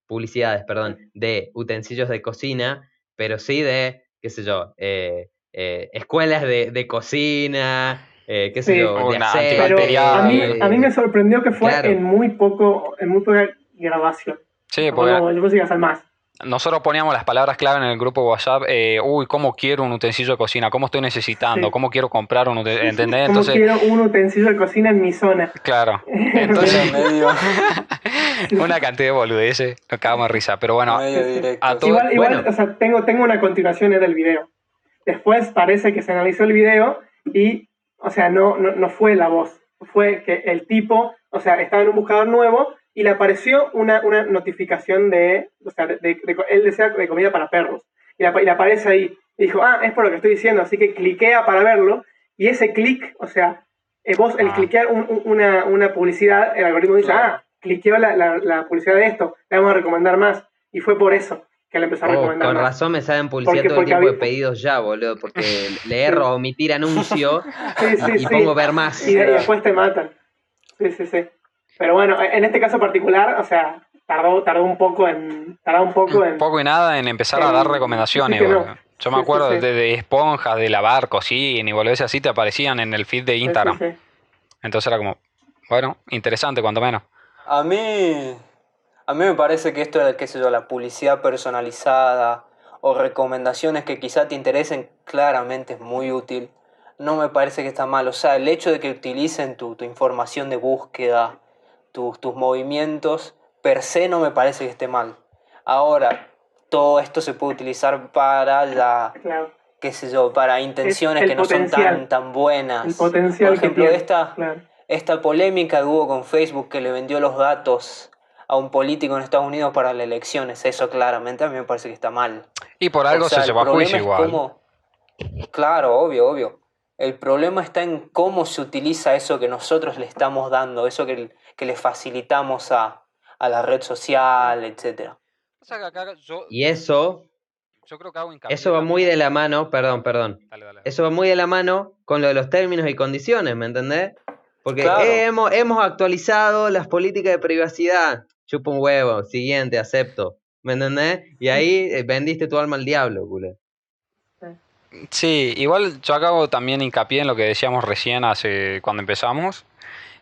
publicidades, perdón, de utensilios de cocina, pero sí de, qué sé yo, eh, eh, escuelas de, de cocina, eh, qué sé Sí. yo, de Una aceite, Pero a mí, a mí me sorprendió que fue claro. en muy poco, en muy poca grabación. Sí, porque No, yo pensé que a más. nosotros poníamos las palabras clave en el grupo WhatsApp. eh, uy, ¿cómo quiero un utensilio de cocina? ¿Cómo estoy necesitando? Sí. ¿Cómo quiero comprar un utensilio? ¿Entendés? Como Entonces, quiero un utensilio de cocina en mi zona. claro. Entonces, medio, una cantidad de boludeces. Nos cagamos de risa. Pero bueno, a todo- Igual, igual bueno. o sea, tengo, tengo una continuación del video. Después parece que se analizó el video y, o sea, no, no, no fue la voz. Fue que el tipo, o sea, estaba en un buscador nuevo y le apareció una, una notificación de, o sea, de, de- de- él desea de comida para perros. Y le, y le aparece ahí. Y dijo, ah, es por lo que estoy diciendo. Así que cliquea para verlo. Y ese clic, o sea, eh, vos, el Ah. cliquear un- un- una, una publicidad, el algoritmo dice, Claro. ah, cliqueó la, la, la publicidad de esto, le vamos a recomendar más. Y fue por eso que le empezó a Oh, recomendar con más. razón me salen publicidad Porque- todo el tiempo de pedidos ya, boludo, porque le erro a omitir anuncio Sí, sí, y sí. pongo ver más. Y, de- y después te matan. Sí, sí, sí. Pero bueno, en este caso particular, o sea, tardó, tardó un poco en. Tardó un poco en. poco y nada en empezar a dar recomendaciones. no. boludo. Yo me Sí, sí, acuerdo sí. De, de esponjas, de lavar, cocina y volverse así, te aparecían en el feed de Sí, sí, Instagram. sí. Entonces era como, bueno, interesante cuanto menos. A mí, a mí me parece que esto de, qué sé yo, la publicidad personalizada o recomendaciones que quizá te interesen, claramente es muy útil. No me parece que está mal. O sea, el hecho de que utilicen tu, tu información de búsqueda, tus, tus movimientos, per se no me parece que esté mal. Ahora, todo esto se puede utilizar para la, Claro. qué sé yo, para intenciones que no son tan, tan buenas. El potencial Por ejemplo, que esta, Claro. esta polémica que hubo con Facebook que le vendió los datos a un político en Estados Unidos para las elecciones, eso claramente a mí me parece que está mal. Y por algo O sea, se llevó a juicio igual. cómo- Claro, obvio, obvio. El problema está en cómo se utiliza eso que nosotros le estamos dando, eso que, que le facilitamos a, a la red social, yo, Y eso, yo creo que hago hincapié eso va muy de la mano, perdón, perdón. Dale, dale. Eso va muy de la mano con lo de los términos y condiciones, ¿me entendés? Porque Claro. hemos, hemos actualizado las políticas de privacidad. Chupa un huevo, siguiente, acepto. ¿Me entendés? Y ahí eh, vendiste tu alma al diablo, culo. Sí, igual yo acabo también hincapié en lo que decíamos recién hace cuando empezamos,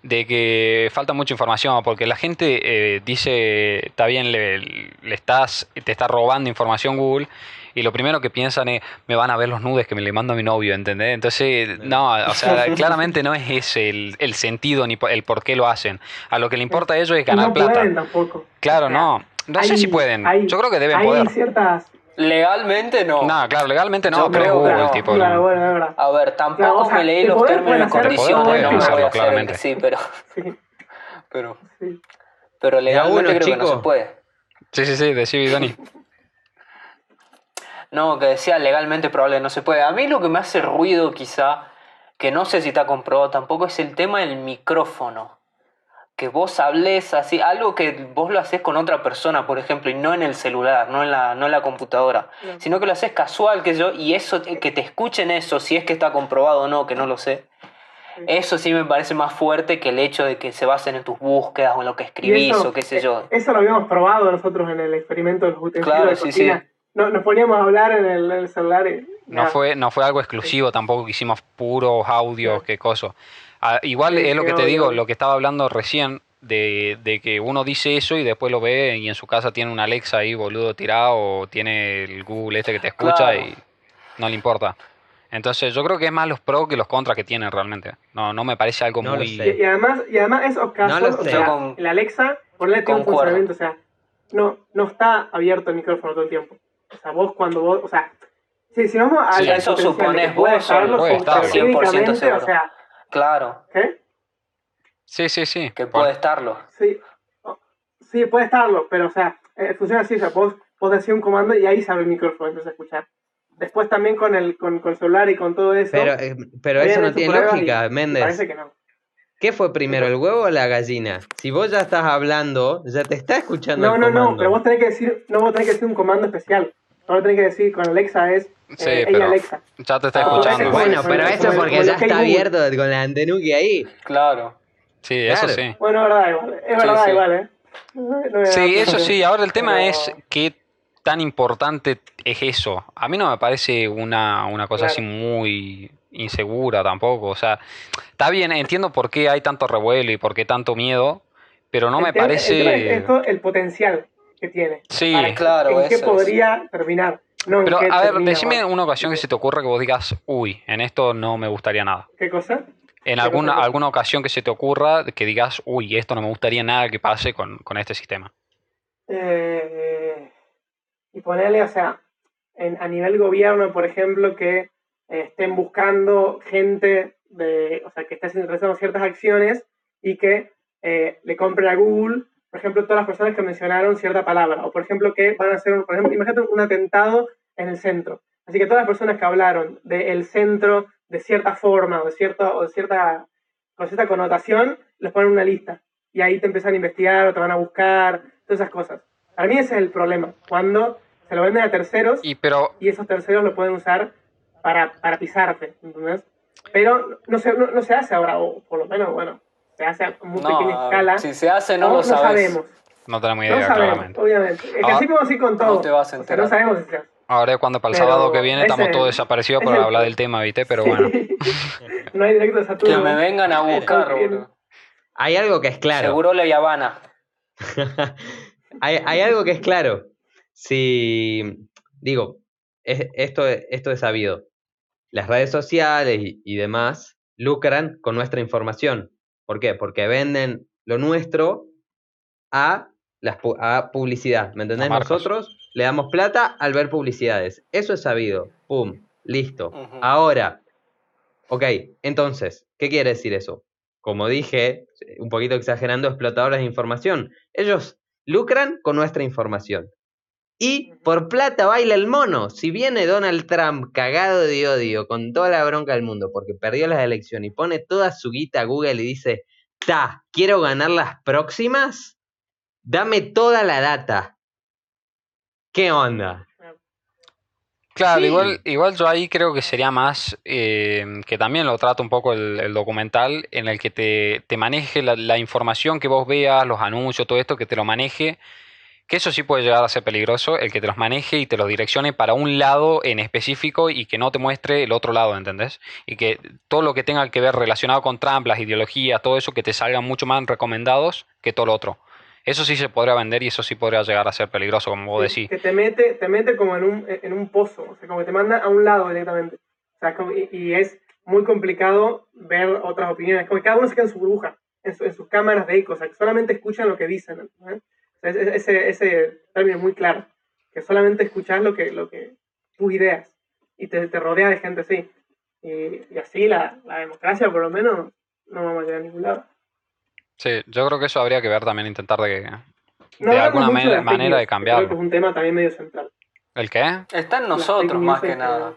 de que falta mucha información, porque la gente eh, dice, está bien, le, le estás, te está robando información Google, y lo primero que piensan es, me van a ver los nudes que me le mando a mi novio, ¿entendés? Entonces, no, o sea, claramente no es ese el, el sentido ni el por qué lo hacen. A lo que le importa a ellos es ganar no plata. pueden tampoco. Claro, O sea, no. No sé hay- si pueden. hay- Yo creo que deben hay poder. ciertas. Legalmente no. No, claro, legalmente no, Yo pero Google, no. tipo. Claro, no. bueno, es verdad. A ver, tampoco o sea, me leí los poder términos y condiciones, poder no hacerlo, hacer, claramente. sí, pero, Sí, pero, sí. pero legalmente uno, creo que no se chico. puede. Sí, sí, sí, decí, Dani. No, que decía legalmente probable no se puede. A mí lo que me hace ruido quizá, que no sé si está comprobado tampoco, es el tema del micrófono. Que vos hables así, algo que vos lo haces con otra persona, por ejemplo, y no en el celular, no en la, no en la computadora, No. sino que lo haces casual, que yo, y eso, que te escuchen eso, si es que está comprobado o no, que no lo sé. Eso sí me parece más fuerte que el hecho de que se basen en tus búsquedas o en lo que escribís eso- o qué sé yo. Eso lo habíamos probado nosotros en el experimento de los utensilios Claro, de sí. No, nos poníamos a hablar en el, en el celular y... No fue, no fue algo exclusivo tampoco que hicimos puros audios, Sí. qué cosa. Ah, igual Sí, es lo que te digo, lo que estaba hablando recién, de, de que uno dice eso y después lo ve y en su casa tiene un Alexa ahí, boludo, tirado, o tiene el Google este que te escucha Claro. y no le importa. Entonces yo creo que es más los pros que los contras que tienen realmente. No, no me parece algo No muy... Y, y además, y además esos casos, lo o sea, con- el Alexa, ponle tiene un funcionamiento, o sea, no, no está abierto el micrófono todo el tiempo. O sea, vos cuando vos, o sea, si, si vamos a eso puede vos, estarlo, puede son- estarlo. técnicamente, 100% seguro. o sea, Claro, ¿qué? Sí, sí, sí. que Bueno, puede estarlo. Sí, sí, puede estarlo, pero o sea, eh, funciona así, o sea, vos, vos decís un comando y ahí se abre el micrófono, empieza a escuchar. Después también con el, con, con el celular y con todo eso. Pero, eh, pero eso no tiene lógica, y Méndez. Parece que no. ¿Qué fue primero, el huevo o la gallina? Si vos ya estás hablando, ya te está escuchando No, el no, comando. no, pero vos tenés que decir, no, vos tenés que decir un comando especial. Ahora tenés que decir con Alexa es, eh, Sí, ella pero- Alexa. Ya te está Ah, escuchando. bueno, pero eso es porque lo ya está abierto con la antenuki ahí. Claro. Sí, eso sí. Bueno, es verdad, igual. Es Sí, verdad, sí. igual, ¿eh? No Sí, eso sí. Ahora el tema Pero- es qué tan importante es eso. A mí no me parece una, una cosa Claro. así muy insegura tampoco. O sea, está bien, entiendo por qué hay tanto revuelo y por qué tanto miedo, pero no El me parece... es esto, el potencial que tiene. Sí. Para- Claro, En qué es. podría terminar. No en Pero a ver, decime ¿no? una ocasión que se te ocurra que vos digas, uy, en esto no me gustaría nada. ¿Qué cosa? En ¿Qué alguna, cosa? alguna ocasión que se te ocurra que digas, uy, esto no me gustaría nada que pase con, con este sistema. Eh, y ponerle, o sea, en- a nivel gobierno, por ejemplo, que eh, estén buscando gente, de, o sea, que esté realizando ciertas acciones y que eh, le compren a Google, por ejemplo, todas las personas que mencionaron cierta palabra, o por ejemplo, que van a hacer, un- por ejemplo, imagínate un atentado en el centro. Así que todas las personas que hablaron del centro de cierta forma o de cierta, o de cierta, con cierta connotación, los ponen en una lista. Y ahí te empiezan a investigar o te van a buscar, todas esas cosas. Para mí ese es el problema, cuando se lo venden a terceros y, Y pero, esos terceros lo pueden usar para, para pisarte, ¿entendés? Pero no se, no, no se hace ahora, o por lo menos, bueno, se hace a muy pequeña No, escala. si se hace no lo sabes. sabemos. no tenemos No idea, sabemos, claramente. obviamente. Es que Ah, así como así con todo. no te vas a O sea, no enterar. sabemos si se hace. Ahora cuando para el Pero sábado que viene estamos todos desaparecidos por hablar del tema, ¿viste? Pero bueno. no hay directo de Saturno. Que me vengan a buscar, boludo. Hay algo que es claro. Seguro la Habana. hay, hay algo que es claro. Si, digo, es- esto, esto es sabido. Las redes sociales y, y demás lucran con nuestra información. ¿Por qué? Porque venden lo nuestro a, las, a publicidad. ¿Me entendés? Nosotros le damos plata al ver publicidades. Eso es sabido. Pum, listo. Ahora, ok, entonces, ¿qué quiere decir eso? Como dije, un poquito exagerando, explotadores de información. Ellos lucran con nuestra información. Y por plata baila el mono. Si viene Donald Trump cagado de odio con toda la bronca del mundo porque perdió las elecciones y pone toda su guita a Google y dice, ta, quiero ganar las próximas, dame toda la data. ¿Qué onda? Claro, Sí. igual, igual yo ahí creo que sería más, eh, que también lo trata un poco el, el documental, en el que te, te maneje la, la información que vos veas, los anuncios, todo esto, que te lo maneje, que eso sí puede llegar a ser peligroso, el que te los maneje y te los direccione para un lado en específico y que no te muestre el otro lado, ¿entendés? Y que todo lo que tenga que ver relacionado con Trump, las ideologías, todo eso, que te salgan mucho más recomendados que todo lo otro. Eso sí se podría vender y eso sí podría llegar a ser peligroso, como vos decís. Que te mete, te mete como en un, en un pozo, o sea, como que te manda a un lado directamente. O sea, como- y, y es muy complicado ver otras opiniones, como que cada uno se queda en su burbuja, en, su- en sus cámaras de eco, o sea, que solamente escuchan lo que dicen. Ese, ese, ese término es muy claro, que solamente escuchas lo que, lo que tus ideas y te, te rodea de gente así. Y, y así la, la democracia, por lo menos, no vamos a llegar a ningún lado. Sí, yo creo que eso habría que ver también, intentar de, No de alguna manera news, de que Creo cambiarlo. que es un tema también medio central. ¿El qué? Está en nosotros más que en nada.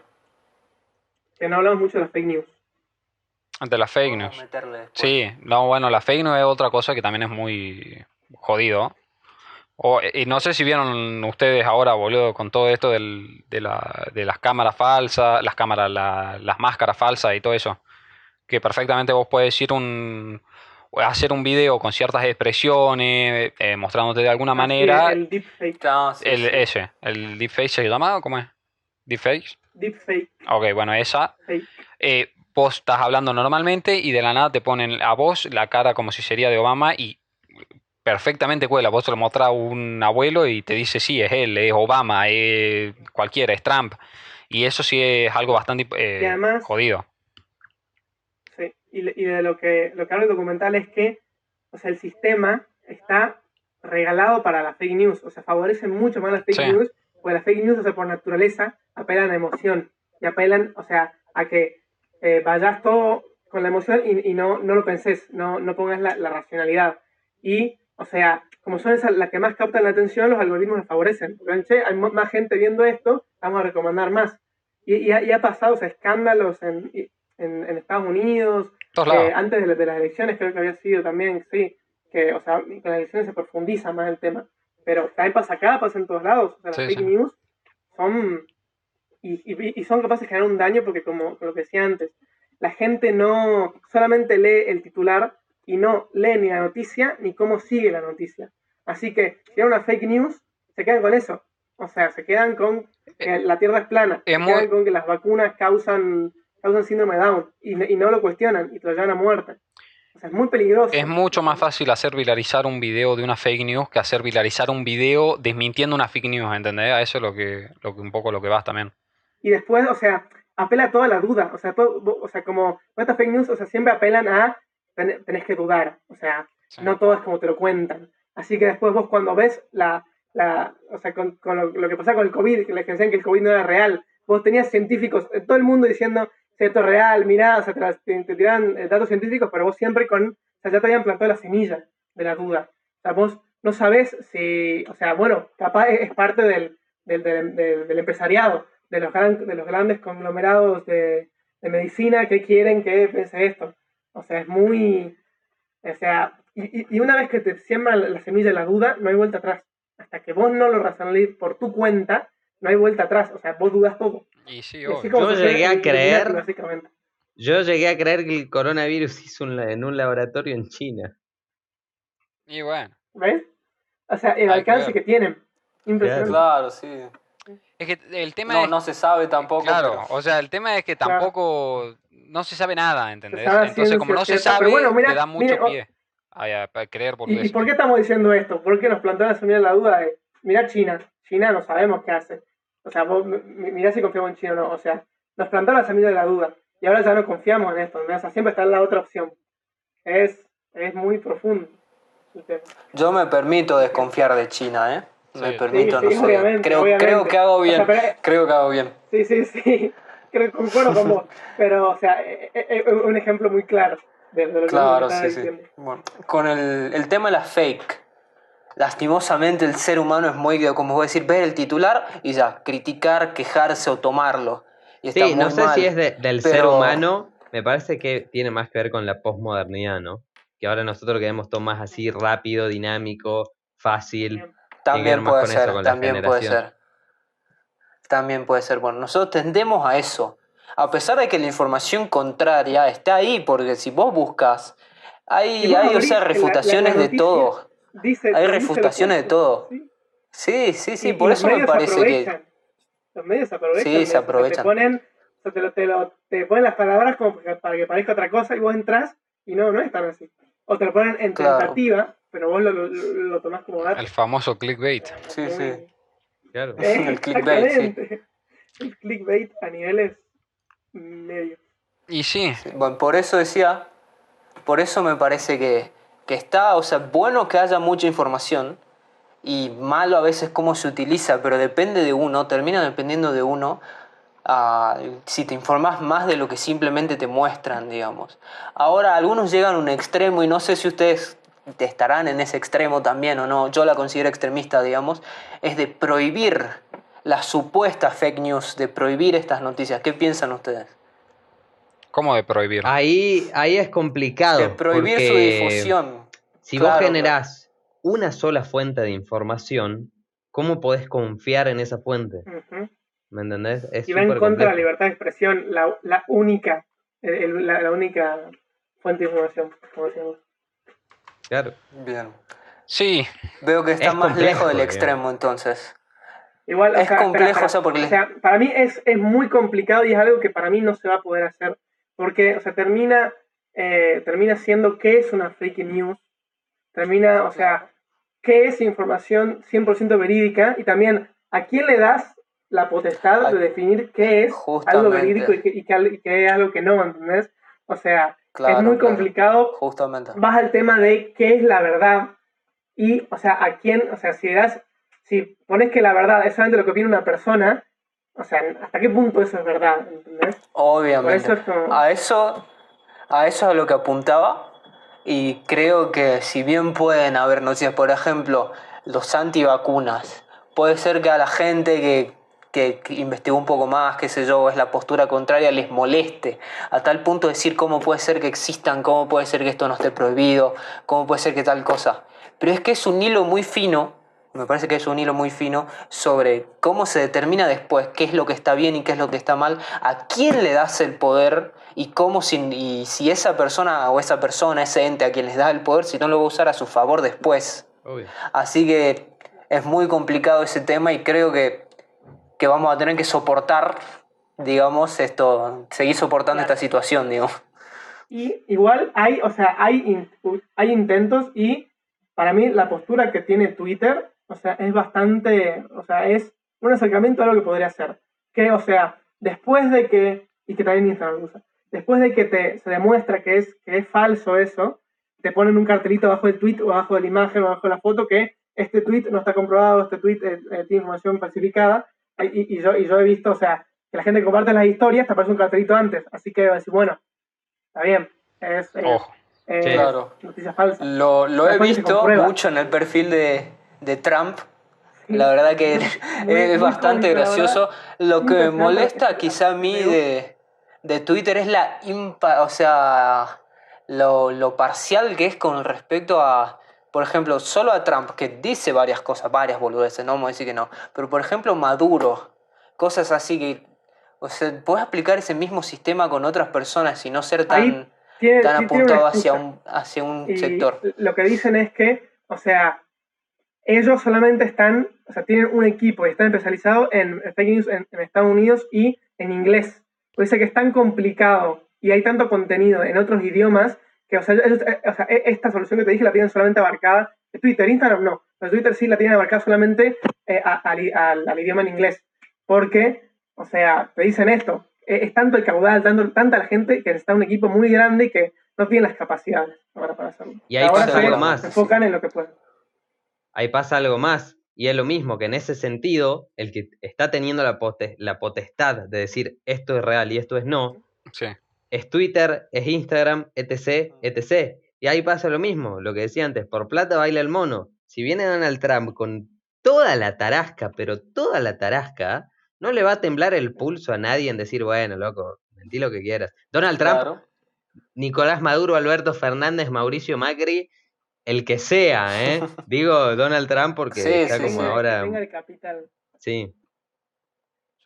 Que no hablamos mucho de las fake news. De las fake news. Sí, no, bueno, la fake news es otra cosa que también es muy jodido. O, y no sé si vieron ustedes ahora, boludo, con todo esto del- de, la- de las cámaras falsas, las cámaras, la- las máscaras falsas y todo eso. Que perfectamente vos puedes ir un hacer un video con ciertas expresiones, eh, mostrándote de alguna Así, manera. El deepfake. Ah, sí, El, sí. ese, el deepfake se llama, ¿cómo es? Deepfake. Deepfake. Ok, bueno, esa. Eh, vos estás hablando normalmente y de la nada te ponen a vos la cara como si sería de Obama y perfectamente cuela. Vos se lo mostrás a un abuelo y te dice, sí, es él, es Obama, es cualquiera, es Trump. Y eso sí es algo bastante eh, además- jodido. Sí, y, de lo que, lo que habla el documental es que, o sea, el sistema está regalado para la fake news, o sea, favorece mucho más las fake Sí. news, porque las fake news, o sea, por naturaleza, apelan a emoción, y apelan, o sea, a que eh, vayas todo con la emoción y, y no, no lo penses, no, no pongas la, la racionalidad. Y, o sea, como son esas las que más captan la atención, los algoritmos las favorecen. Porque, che, hay más gente viendo esto, vamos a recomendar más. Y, y ha, y ha pasado, o sea, escándalos en, en, en Estados Unidos, eh, antes de, de las elecciones creo que había sido también, sí, que, o sea, con las elecciones se profundiza más el tema. Pero también pasa acá, pasa en todos lados. O sea, las Sí, fake sí. news son. Y, y- y son capaces de generar un daño porque, como, como lo que decía antes, la gente no solamente lee el titular y no lee ni la noticia ni cómo sigue la noticia. Así que, si era una fake news, se quedan con eso. O sea, se quedan con que la Tierra es plana, es se muy- quedan con que las vacunas causan, causan síndrome de Down y, no- y no lo cuestionan y te lo llevan a muerte. O sea, es muy peligroso. Es mucho más fácil hacer viralizar un video de una fake news que hacer viralizar un video desmintiendo una fake news, ¿entendés? A eso es lo que, lo que un poco lo que vas también. Y después, o sea, apela a toda la duda. O sea, vo- o sea como estas fake news, o sea, siempre apelan a ten- tenés que dudar. O sea, Sí. no todo es como te lo cuentan. Así que después vos cuando ves la, la o sea, con, con lo, lo que pasaba con el COVID, que les decían que el COVID no era real, vos tenías científicos, eh, todo el mundo diciendo, "Sí, esto es real, mirá, o sea, te, te, tiran eh, datos científicos, pero vos siempre con, o sea, ya te habían plantado la semilla de la duda. O sea, vos no sabés si, o sea, bueno, capaz es, parte del, del, del- del- del empresariado, de los, gran- de los grandes conglomerados de, de medicina que quieren que piense esto. O sea, es muy, o sea, y, y- una vez que te siembran la, la semilla de la duda, no hay vuelta atrás. Hasta que vos no lo racionalices por tu cuenta, no hay vuelta atrás. O sea, vos dudas todo. Y sí, Y así obvio. como Yo llegué a creer- Básicamente. Yo llegué a creer que el coronavirus hizo un en un laboratorio en China. Y bueno. ¿Ves? O sea, el Hay alcance que tienen. Impresionante. Claro, sí. Es que el tema No, es... no se sabe tampoco. Claro, pero- o sea, el tema es que Claro. No se sabe nada, ¿entendés? Entonces, como no se cierta, sabe, pero bueno, mira, te da mucho mire, o- pie a, a- a creer por ¿Y, y por qué estamos diciendo esto? ¿Por qué nos plantean la semilla de la duda de, mira China, China no sabemos qué hace. O sea, vos mi- mi- mirá si confiamos en China o no. O sea, nos plantaron la semilla de la duda y ahora ya no confiamos en esto. ¿no? O sea, siempre está la otra opción. Es, es muy profundo. Yo me permito desconfiar de China, ¿eh? Me Sí. permito, Sí, sí, no sé. obviamente, creo, obviamente. creo que hago O bien. sea, pero- Creo que hago bien. Sí, sí, sí. Creo que concuerdo con vos. Pero, o sea, es un ejemplo muy claro de, de lo que Claro, sí, sí. Bueno, con el, el tema de la fake. Lastimosamente el ser humano es muy, como voy a decir, ver el titular y ya, criticar, quejarse o tomarlo. Y está Sí, no muy sé mal. si es de- del ser humano, me parece que tiene más que ver con la posmodernidad, ¿no? Que ahora nosotros queremos todo más así rápido, dinámico, fácil. También puede eso, ser, también puede ser. También puede ser. Bueno, nosotros tendemos a eso. A pesar de que la información contraria está ahí, porque si vos buscas, hay, Si vos hay o sea, la- la- la refutaciones de todo. Dice, Hay refutaciones de todo. Sí. Sí, sí, sí, Y- por y eso me parece que... Los medios aprovechan. Sí, se aprovechan. Te ponen, o sea, te, lo- te, lo- te ponen las palabras como para que parezca otra cosa y vos entras y no, no es tan así. O te lo ponen en Claro. tentativa, pero vos lo, lo, lo tomás como dato. El famoso clickbait. Sí, sí. Claro. Eh, El clickbait, sí. El clickbait a niveles medios. Y sí, Bueno, por eso decía, por eso me parece que, que está, o sea, bueno que haya mucha información y malo a veces cómo se utiliza, pero depende de uno, termina dependiendo de uno si te informas más de lo que simplemente te muestran, digamos. Ahora, algunos llegan a un extremo y no sé si ustedes estarán en ese extremo también o no, yo la considero extremista, digamos, es de prohibir las supuestas fake news, de prohibir estas noticias. ¿Qué piensan ustedes? ¿Cómo de prohibir? Ahí, ahí es complicado. De prohibir su difusión. Si Claro, vos generás una sola fuente de información, ¿cómo podés confiar en esa fuente? ¿Me entendés? Es Y va en contra de la libertad de expresión, la, la única, el- el- la, la única fuente de información, como decíamos. Claro. Bien. Sí, Veo que está Es más complejo, lejos del extremo entonces. Igual, Es sea, complejo, espera, o sea, porque O sea, para mí es, es muy complicado y es algo que para mí no se va a poder hacer. Porque, o sea, termina, eh, termina siendo qué es una fake news. Termina, o sea, qué es información 100% verídica y también a quién le das la potestad Ay, de definir qué es algo justamente. verídico y qué, y qué y qué es algo que no, ¿entendés? O sea, Claro, es muy claro. complicado Justamente. vas al tema de qué es la verdad y, o sea, a quién, o sea, si das, si pones que la verdad es solamente lo que opina una persona, o sea, ¿hasta qué punto eso es verdad? ¿Entendés? Obviamente. eso es como- A eso, a eso es a lo que apuntaba. Y creo que si bien pueden haber noticias, por ejemplo, los antivacunas, puede ser que a la gente que, que, que investigó un poco más, qué sé yo, es la postura contraria, les moleste. A tal punto de decir cómo puede ser que existan, cómo puede ser que esto no esté prohibido, cómo puede ser que tal cosa. Pero es que es un hilo muy fino, me parece que es un hilo muy fino sobre cómo se determina después qué es lo que está bien y qué es lo que está mal, a quién le das el poder y cómo si, y si esa persona o esa persona, ese ente a quien les da el poder, si no lo va a usar a su favor después. Obvio. Así que es muy complicado ese tema y creo que, que vamos a tener que soportar, digamos, esto, seguir soportando esta situación, digamos. Y igual hay, o sea, hay, in- hay intentos y para mí la postura que tiene Twitter, o sea, es bastante, o sea, es un acercamiento a lo que podría ser. Que, o sea, después de que, y que también Instagram usa, después de que te, se demuestra que es, que es falso eso, te ponen un cartelito abajo del tweet o abajo de la imagen o abajo de la foto que este tweet no está comprobado, este tweet eh, eh, tiene información falsificada. Y, y yo, y yo he visto, o sea, que la gente comparte las historias, te aparece un cartelito antes. Así que decir, bueno, está bien. Es, es- ojo. es Sí. Claro. noticia falsa. Lo, lo he visto mucho en el perfil de, de Trump. La verdad que Muy- es muy bastante cómico, gracioso. Lo que me molesta quizá a mí de, de Twitter es la impa, o sea, lo, lo parcial que es con respecto a, por ejemplo, solo a Trump, que dice varias cosas, varias boludeces, no vamos a decir que no. Pero por ejemplo, Maduro, cosas así que, o sea, puedes aplicar ese mismo sistema con otras personas y no ser tan, Tiene- tan sí apuntado hacia un, hacia un Y sector. Lo que dicen es que, o sea, ellos solamente están, o sea, tienen un equipo y están especializados en fake news en, en Estados Unidos y en inglés. Por eso que es tan complicado y hay tanto contenido en otros idiomas que, o sea, ellos- eh, o sea, e- esta solución que te dije la tienen solamente abarcada. Twitter, Instagram no. Pero Twitter sí la tienen abarcada solamente eh, a- al, i- al- al idioma en inglés. Porque, o sea, te dicen esto. eh, Es tanto el caudal, tanto, tanta la gente que está un equipo muy grande y que no tiene las capacidades ahora para hacerlo. Y ahí ahora pasa se algo más. enfocan en lo que pueden. Ahí pasa algo más. Y es lo mismo, que en ese sentido, el que está teniendo la potestad de decir esto es real y esto es no, Sí. Es Twitter, es Instagram, etc, etc. Y ahí pasa lo mismo, lo que decía antes, por plata baila el mono. Si viene Donald Trump con toda la tarasca, pero toda la tarasca, no le va a temblar el pulso a nadie en decir, bueno, loco, mentí lo que quieras. Donald Trump, Claro. Nicolás Maduro, Alberto Fernández, Mauricio Macri, el que sea, ¿eh? Digo Donald Trump porque Sí, está sí, como sí. Que ahora... tenga el capital. Sí,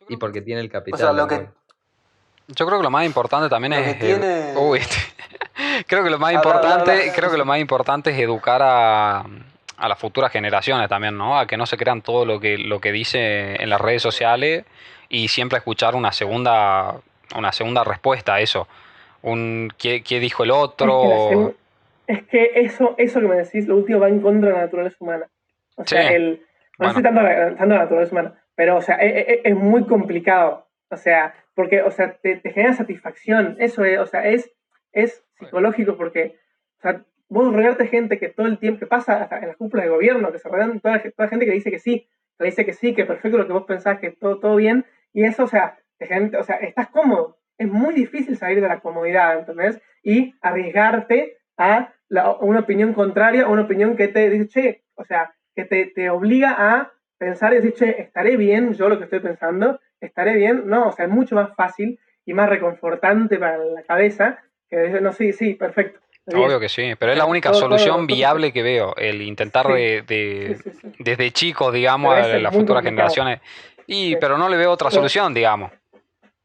y porque tiene el capital. O sea, lo ¿no? que, Yo creo que lo más importante también Lo es. que tiene- Uy, creo que lo más Habla, habla, importante, habla. creo que lo más importante es educar a, a las futuras generaciones también, ¿no? A que no se crean todo lo que, lo que dice en las redes sociales y siempre escuchar una segunda, una segunda respuesta a eso. Un qué, qué dijo el Es que, la otro. es que eso, eso que me decís, lo último va en contra de la naturaleza humana. O sea, Sí. el, no Bueno. sé tanto la, tanto la naturaleza humana, pero o sea, e- e- e- es, muy complicado. O sea, porque, o sea, te, te genera satisfacción. Eso es, o sea, es, es psicológico porque, o sea, vos rodearte de gente que todo el tiempo, que pasa hasta en las cúpulas de gobierno, que se rodean toda, toda gente que dice que sí, que dice que sí, que perfecto lo que vos pensás, que todo, todo bien, y eso, o sea, te genera- o sea, estás cómodo. Es muy difícil salir de la comodidad, ¿entendés? Y arriesgarte a la- una opinión contraria o una opinión que te dice, che, o sea, que te, te obliga a pensar y decir, che, ¿estaré bien yo lo que estoy pensando? ¿Estaré bien? No, o sea, es mucho más fácil y más reconfortante para la cabeza que decir, no, sí, sí, perfecto. está bien". Obvio que sí, pero es la única Todo- solución todo- viable que veo, el intentar Sí. de, de- Sí, sí, sí. desde chicos, digamos, a las futuras generaciones. Y, Sí. pero no le veo otra solución, digamos.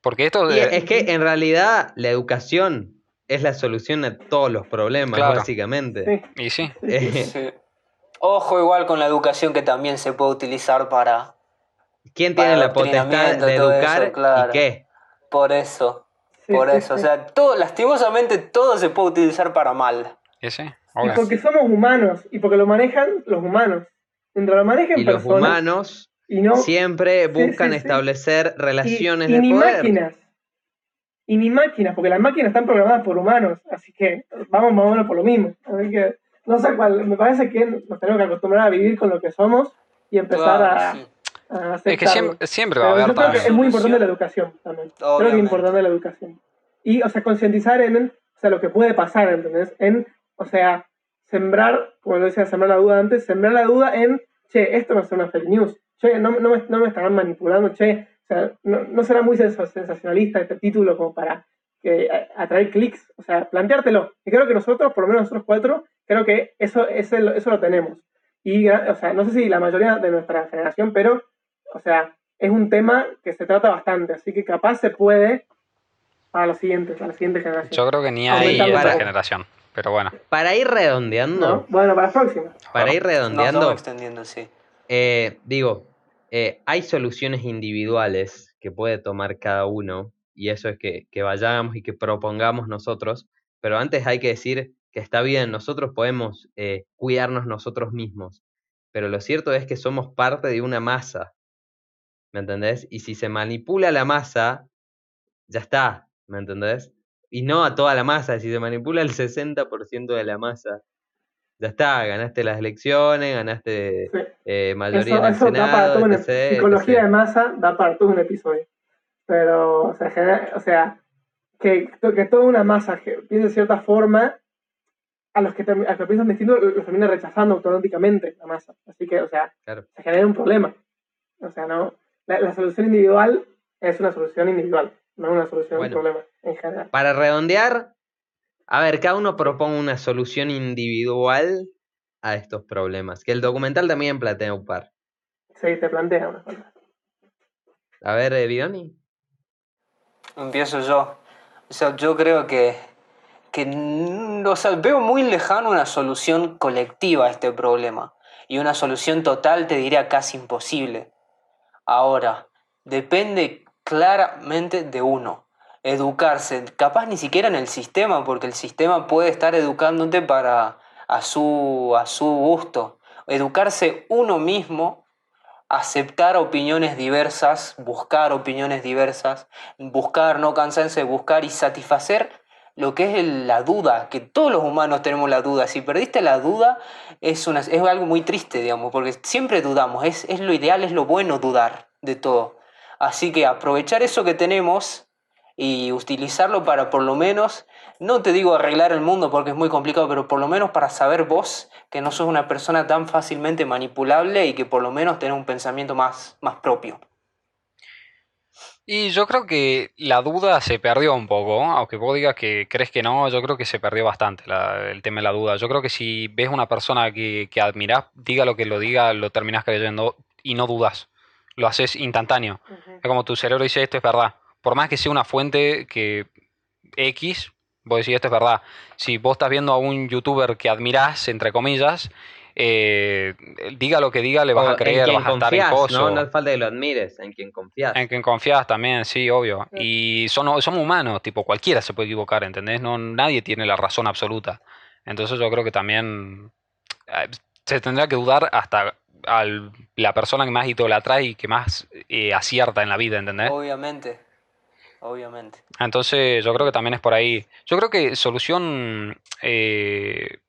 Porque esto... Y eh, es que en realidad la educación es la solución a todos los problemas, Claro. básicamente. Sí, y sí, Eh, Sí. Ojo igual con la educación que también se puede utilizar para... ¿Quién tiene la potestad de todo educar eso, claro. y qué? Por eso, por eso. O sea, todo, lastimosamente todo se puede utilizar para mal. y sí, Y porque somos humanos y porque lo manejan los humanos. Mientras lo manejen Y los personas humanos y no siempre buscan sí, sí. establecer y, relaciones y de ni poder. máquinas. Y ni máquinas, porque las máquinas están programadas por humanos, así que vamos más o menos por lo mismo. Así que no sé cuál, me parece que nos tenemos que acostumbrar a vivir con lo que somos y empezar Claro, a, sí. a Es que aceptarlo. siempre, siempre va a haber yo creo que también. es muy importante la educación también. Creo que es Obviamente. importante la educación. Y, o sea, concientizar en, o sea, lo que puede pasar, ¿entendés? En, o sea, sembrar, como lo decía, sembrar la duda antes, sembrar la duda en, che, esto no es una fake news, che, no, no, me, no me estarán manipulando, che, o sea, no, no será muy sens- sensacionalista este título como para que, a- atraer clics, o sea, planteártelo. Y creo que nosotros, por lo menos nosotros cuatro, creo que eso, ese lo- eso lo tenemos. Y, o sea, no sé si la mayoría de nuestra generación, pero, o sea, es un tema que se trata bastante, así que capaz se puede para los siguientes, para la siguiente generación. Yo creo que ni hay esta para- generación. Pero bueno, Para ir redondeando, ¿No? Bueno, para la próxima. para ir redondeando, vamos extendiendo, sí. eh, digo, eh, hay soluciones individuales que puede tomar cada uno, y eso es que, que vayamos y que propongamos nosotros, pero antes hay que decir que está bien, nosotros podemos eh, cuidarnos nosotros mismos, pero lo cierto es que somos parte de una masa, ¿me entendés? Y si se manipula la masa, ya está, ¿me entendés? Y no a toda la masa, si se manipula el 60% de la masa, ya está, ganaste las elecciones, ganaste Sí. eh, mayoría Eso, en el eso da para Senado, todo etc, psicología etc. de masa da para todo un episodio. Pero, o sea, genera- o sea que, que toda una masa que piense de cierta forma, a los que, a los que piensan distinto los termina rechazando automáticamente la masa. Así que, o sea, Claro. se genera un problema. O sea, no. La, la solución individual es una solución individual, no una solución Bueno. a un problema en general. Para redondear, a ver, cada uno propone una solución individual a estos problemas, que el documental también plantea un par. Sí, te plantea una cosa. A ver, eh, Bidoni. Empiezo yo. O sea, yo creo que, que o sea, veo muy lejano una solución colectiva a este problema. Y una solución total te diría casi imposible. Ahora, depende claramente de uno. Educarse, capaz ni siquiera en el sistema, porque el sistema puede estar educándote para a su, a su gusto. Educarse uno mismo, aceptar opiniones diversas, buscar opiniones diversas, buscar, no cansarse de buscar y satisfacer lo que es la duda, que todos los humanos tenemos la duda. Si perdiste la duda, es, es algo muy triste, digamos, porque siempre dudamos, es, es lo ideal, es lo bueno dudar de todo. Así que aprovechar eso que tenemos y utilizarlo para por lo menos, no te digo arreglar el mundo porque es muy complicado, pero por lo menos para saber vos que no sos una persona tan fácilmente manipulable y que por lo menos tenés un pensamiento más, más propio. Y yo creo que la duda se perdió un poco, aunque vos digas que crees que no, yo creo que se perdió bastante la- el tema de la duda. Yo creo que si ves una persona que, que admirás, diga lo que lo diga, lo terminás creyendo y no dudas. Lo haces instantáneo. Es como tu cerebro dice esto es verdad. Por más que sea una fuente que X, vos decís esto es verdad. Si vos estás viendo a un youtuber que admirás, entre comillas, eh, diga lo que diga, le vas O a creer, vas a estar en coso. ¿no? No hace falta que lo admires, en quien confías. En quien confías también, sí, obvio. Y son, somos humanos, tipo, cualquiera se puede equivocar, ¿entendés? No, nadie tiene la razón absoluta. Entonces yo creo que también eh, se tendrá que dudar hasta al, la persona que más idolatra y que más eh, acierta en la vida, ¿entendés? Obviamente, obviamente. Entonces yo creo que también es por ahí. Yo creo que solución eh,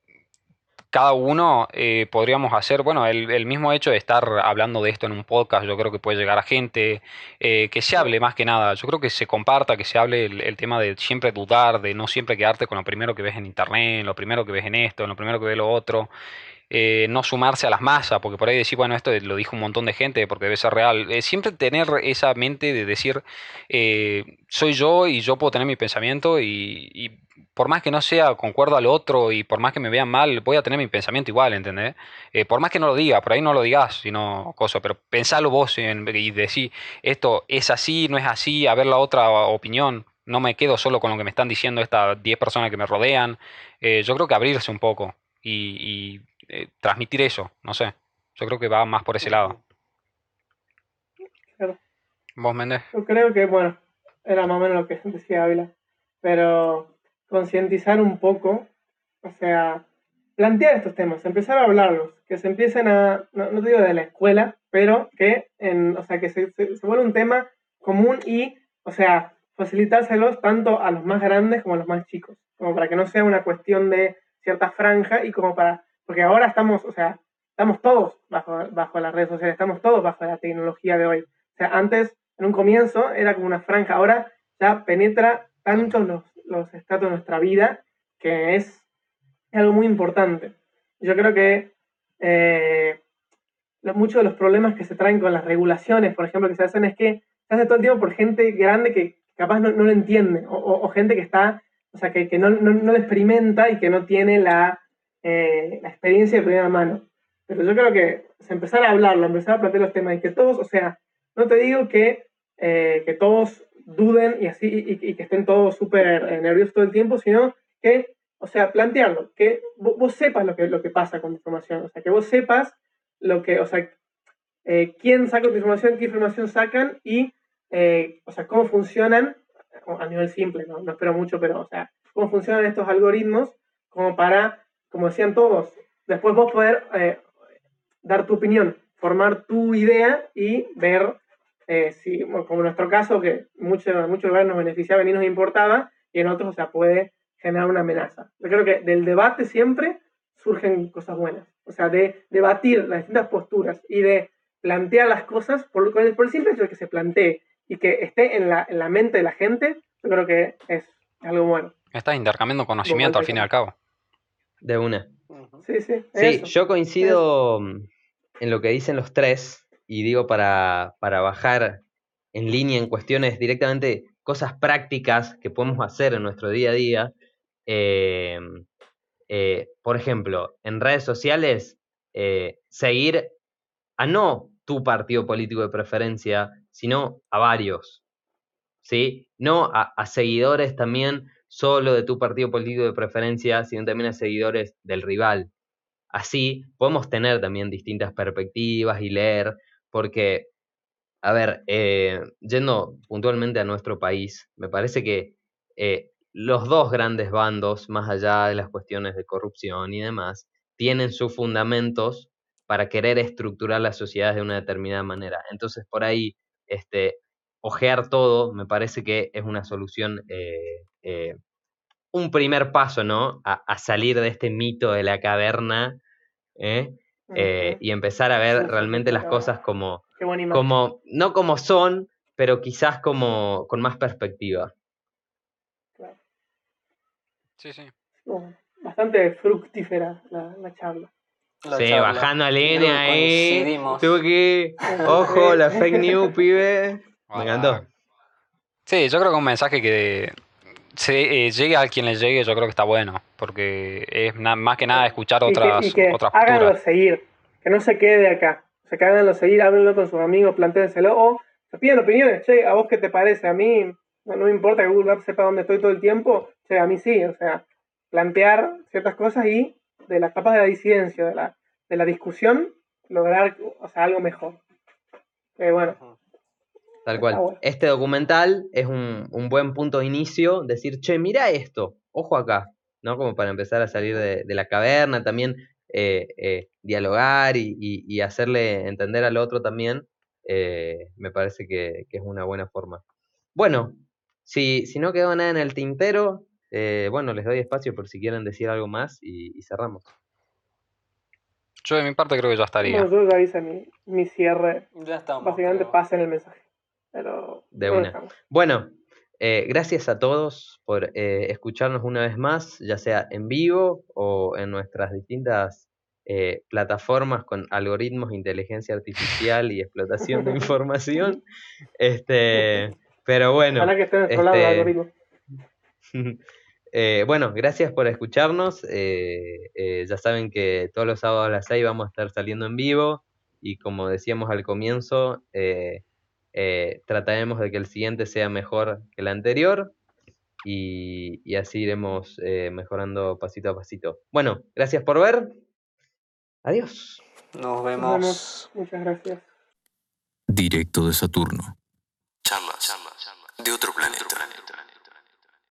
cada uno eh, podríamos hacer, bueno, el, el, mismo hecho de estar hablando de esto en un podcast, yo creo que puede llegar a gente, eh, que se hable más que nada, yo creo que se comparta, que se hable el, el, tema de siempre dudar, de no siempre quedarte con lo primero que ves en internet, lo primero que ves en esto, lo primero que ves lo otro. Eh, no sumarse a las masas, porque por ahí decir, bueno, esto lo dijo un montón de gente porque debe ser real. Eh, siempre tener esa mente de decir, eh, soy yo y yo puedo tener mi pensamiento y, por más que no sea concuerdo al otro y por más que me vean mal, voy a tener mi pensamiento igual, ¿entendés? por más que no lo diga, por ahí no lo digas, sino cosa, pero pensalo vos en, y decir, esto es así, no es así, a ver la otra opinión. No me quedo solo con lo que me están diciendo estas 10 personas que me rodean. yo creo que abrirse un poco y eh, transmitir eso, no sé. Yo creo que va más por ese lado. Claro. ¿Vos, Méndez? Yo creo que, bueno, era más o menos lo que decía Ávila, pero concientizar un poco, o sea, plantear estos temas, empezar a hablarlos, que se empiecen a, no, no digo de la escuela, pero que, en, o sea, que se, se, se vuelva un tema común y, o sea, facilitárselos tanto a los más grandes como a los más chicos, como para que no sea una cuestión de cierta franja y como para porque ahora estamos, o sea, estamos todos bajo, bajo las redes sociales, estamos todos bajo la tecnología de hoy. O sea, antes, en un comienzo, era como una franja, ahora ya penetra tanto los, los estados de nuestra vida que es algo muy importante. Yo creo que eh, muchos de los problemas que se traen con las regulaciones, por ejemplo, que se hacen es que se hace todo el tiempo por gente grande que capaz no, no lo entiende, o, o, o, gente que está, o sea, que, que no, no, no, lo experimenta y que no tiene la, eh, la experiencia de primera mano. Pero yo creo que se empezar a hablarlo, empezar a plantear los temas y que todos, o sea, no te digo que, eh, que todos duden y así y, y que estén todos súper eh, nerviosos todo el tiempo, sino que, o sea, plantearlo, que vos, vos, sepas lo que, lo que pasa con tu información, o sea, que vos sepas lo que, o sea, eh, quién saca tu información, qué información sacan y, eh, o sea, cómo funcionan a nivel simple, ¿no? no espero mucho, pero, o sea, cómo funcionan estos algoritmos como para como decían todos, después vos poder eh, dar tu opinión, formar tu idea y ver eh, si, como en nuestro caso, que mucho, en muchos lugares nos beneficiaba y nos importaba, y en otros, o sea, puede generar una amenaza. Yo creo que del debate siempre surgen cosas buenas. O sea, de debatir las distintas posturas y de plantear las cosas por, por el simple hecho de que se plantee y que esté en la, en la mente de la gente, yo creo que es algo bueno. Estás intercambiando conocimiento al fin y al cabo. De una. Sí, sí. Sí, eso. yo coincido eso. en lo que dicen los tres y digo para, para bajar en línea en cuestiones directamente cosas prácticas que podemos hacer en nuestro día a día. Eh, eh, por ejemplo, en redes sociales, eh, seguir a no tu partido político de preferencia, sino a varios. ¿Sí? No a, a seguidores también solo de tu partido político de preferencia, sino también a seguidores del rival. Así podemos tener también distintas perspectivas y leer, porque, a ver, eh, yendo puntualmente a nuestro país, me parece que eh, los dos grandes bandos, más allá de las cuestiones de corrupción y demás, tienen sus fundamentos para querer estructurar las sociedades de una determinada manera. Entonces, por ahí, este, ojear todo me parece que es una solución eh, eh, un primer paso, ¿no? A, a, salir de este mito de la caverna ¿eh? Uh -huh. y empezar a ver sí, realmente sí, las cosas como, como, no como son, pero quizás como con más perspectiva. Claro. Sí, sí. bastante fructífera la, la charla. La sí, charla. bajando a línea ahí. Que. Ojo, la fake news, pibe. Me encantó. Sí, yo creo que un mensaje que se, eh, llegue a quien le llegue, yo creo que está bueno, porque es más que nada escuchar otras, y que, y que otras háganlo seguir, que no se quede acá, o sea, que háganlo seguir, háblenlo con sus amigos, plantéenselo, o se piden opiniones, che, ¿a vos qué te parece? A mí no, no me importa que Google Maps sepa dónde estoy todo el tiempo, che, a mí sí, o sea, plantear ciertas cosas y de las capas de la disidencia, de la, de la discusión, lograr o sea, algo mejor. Eh, bueno, Tal cual. Este documental es un, un, buen punto de inicio, decir, che, mira esto, ojo acá, ¿no? Como para empezar a salir de, de la caverna, también eh, eh, dialogar y, y, y, hacerle entender al otro también, eh, me parece que, que, es una buena forma. Bueno, si, si no quedó nada en el tintero, eh, bueno, les doy espacio por si quieren decir algo más y, y cerramos. Yo de mi parte creo que ya estaría. Bueno, yo ya hice mi, mi cierre. Ya estamos. Básicamente creo. pasen el mensaje. Pero De una. Bueno, eh, gracias a todos por eh, escucharnos una vez más, ya sea en vivo o en nuestras distintas eh, plataformas con algoritmos, inteligencia artificial y explotación de información. Este, pero bueno, Ojalá que esté de nuestro lado el este, algoritmo. eh, bueno, gracias por escucharnos. eh, eh, ya saben que todos los sábados a las 6 vamos a estar saliendo en vivo y como decíamos al comienzo, eh, trataremos de que el siguiente sea mejor que el anterior y, y así iremos eh, mejorando pasito a pasito. Bueno, gracias por ver. Adiós. Nos Nos vemos. vemos. Muchas gracias. Directo de Saturno. Charlas de otro planeta.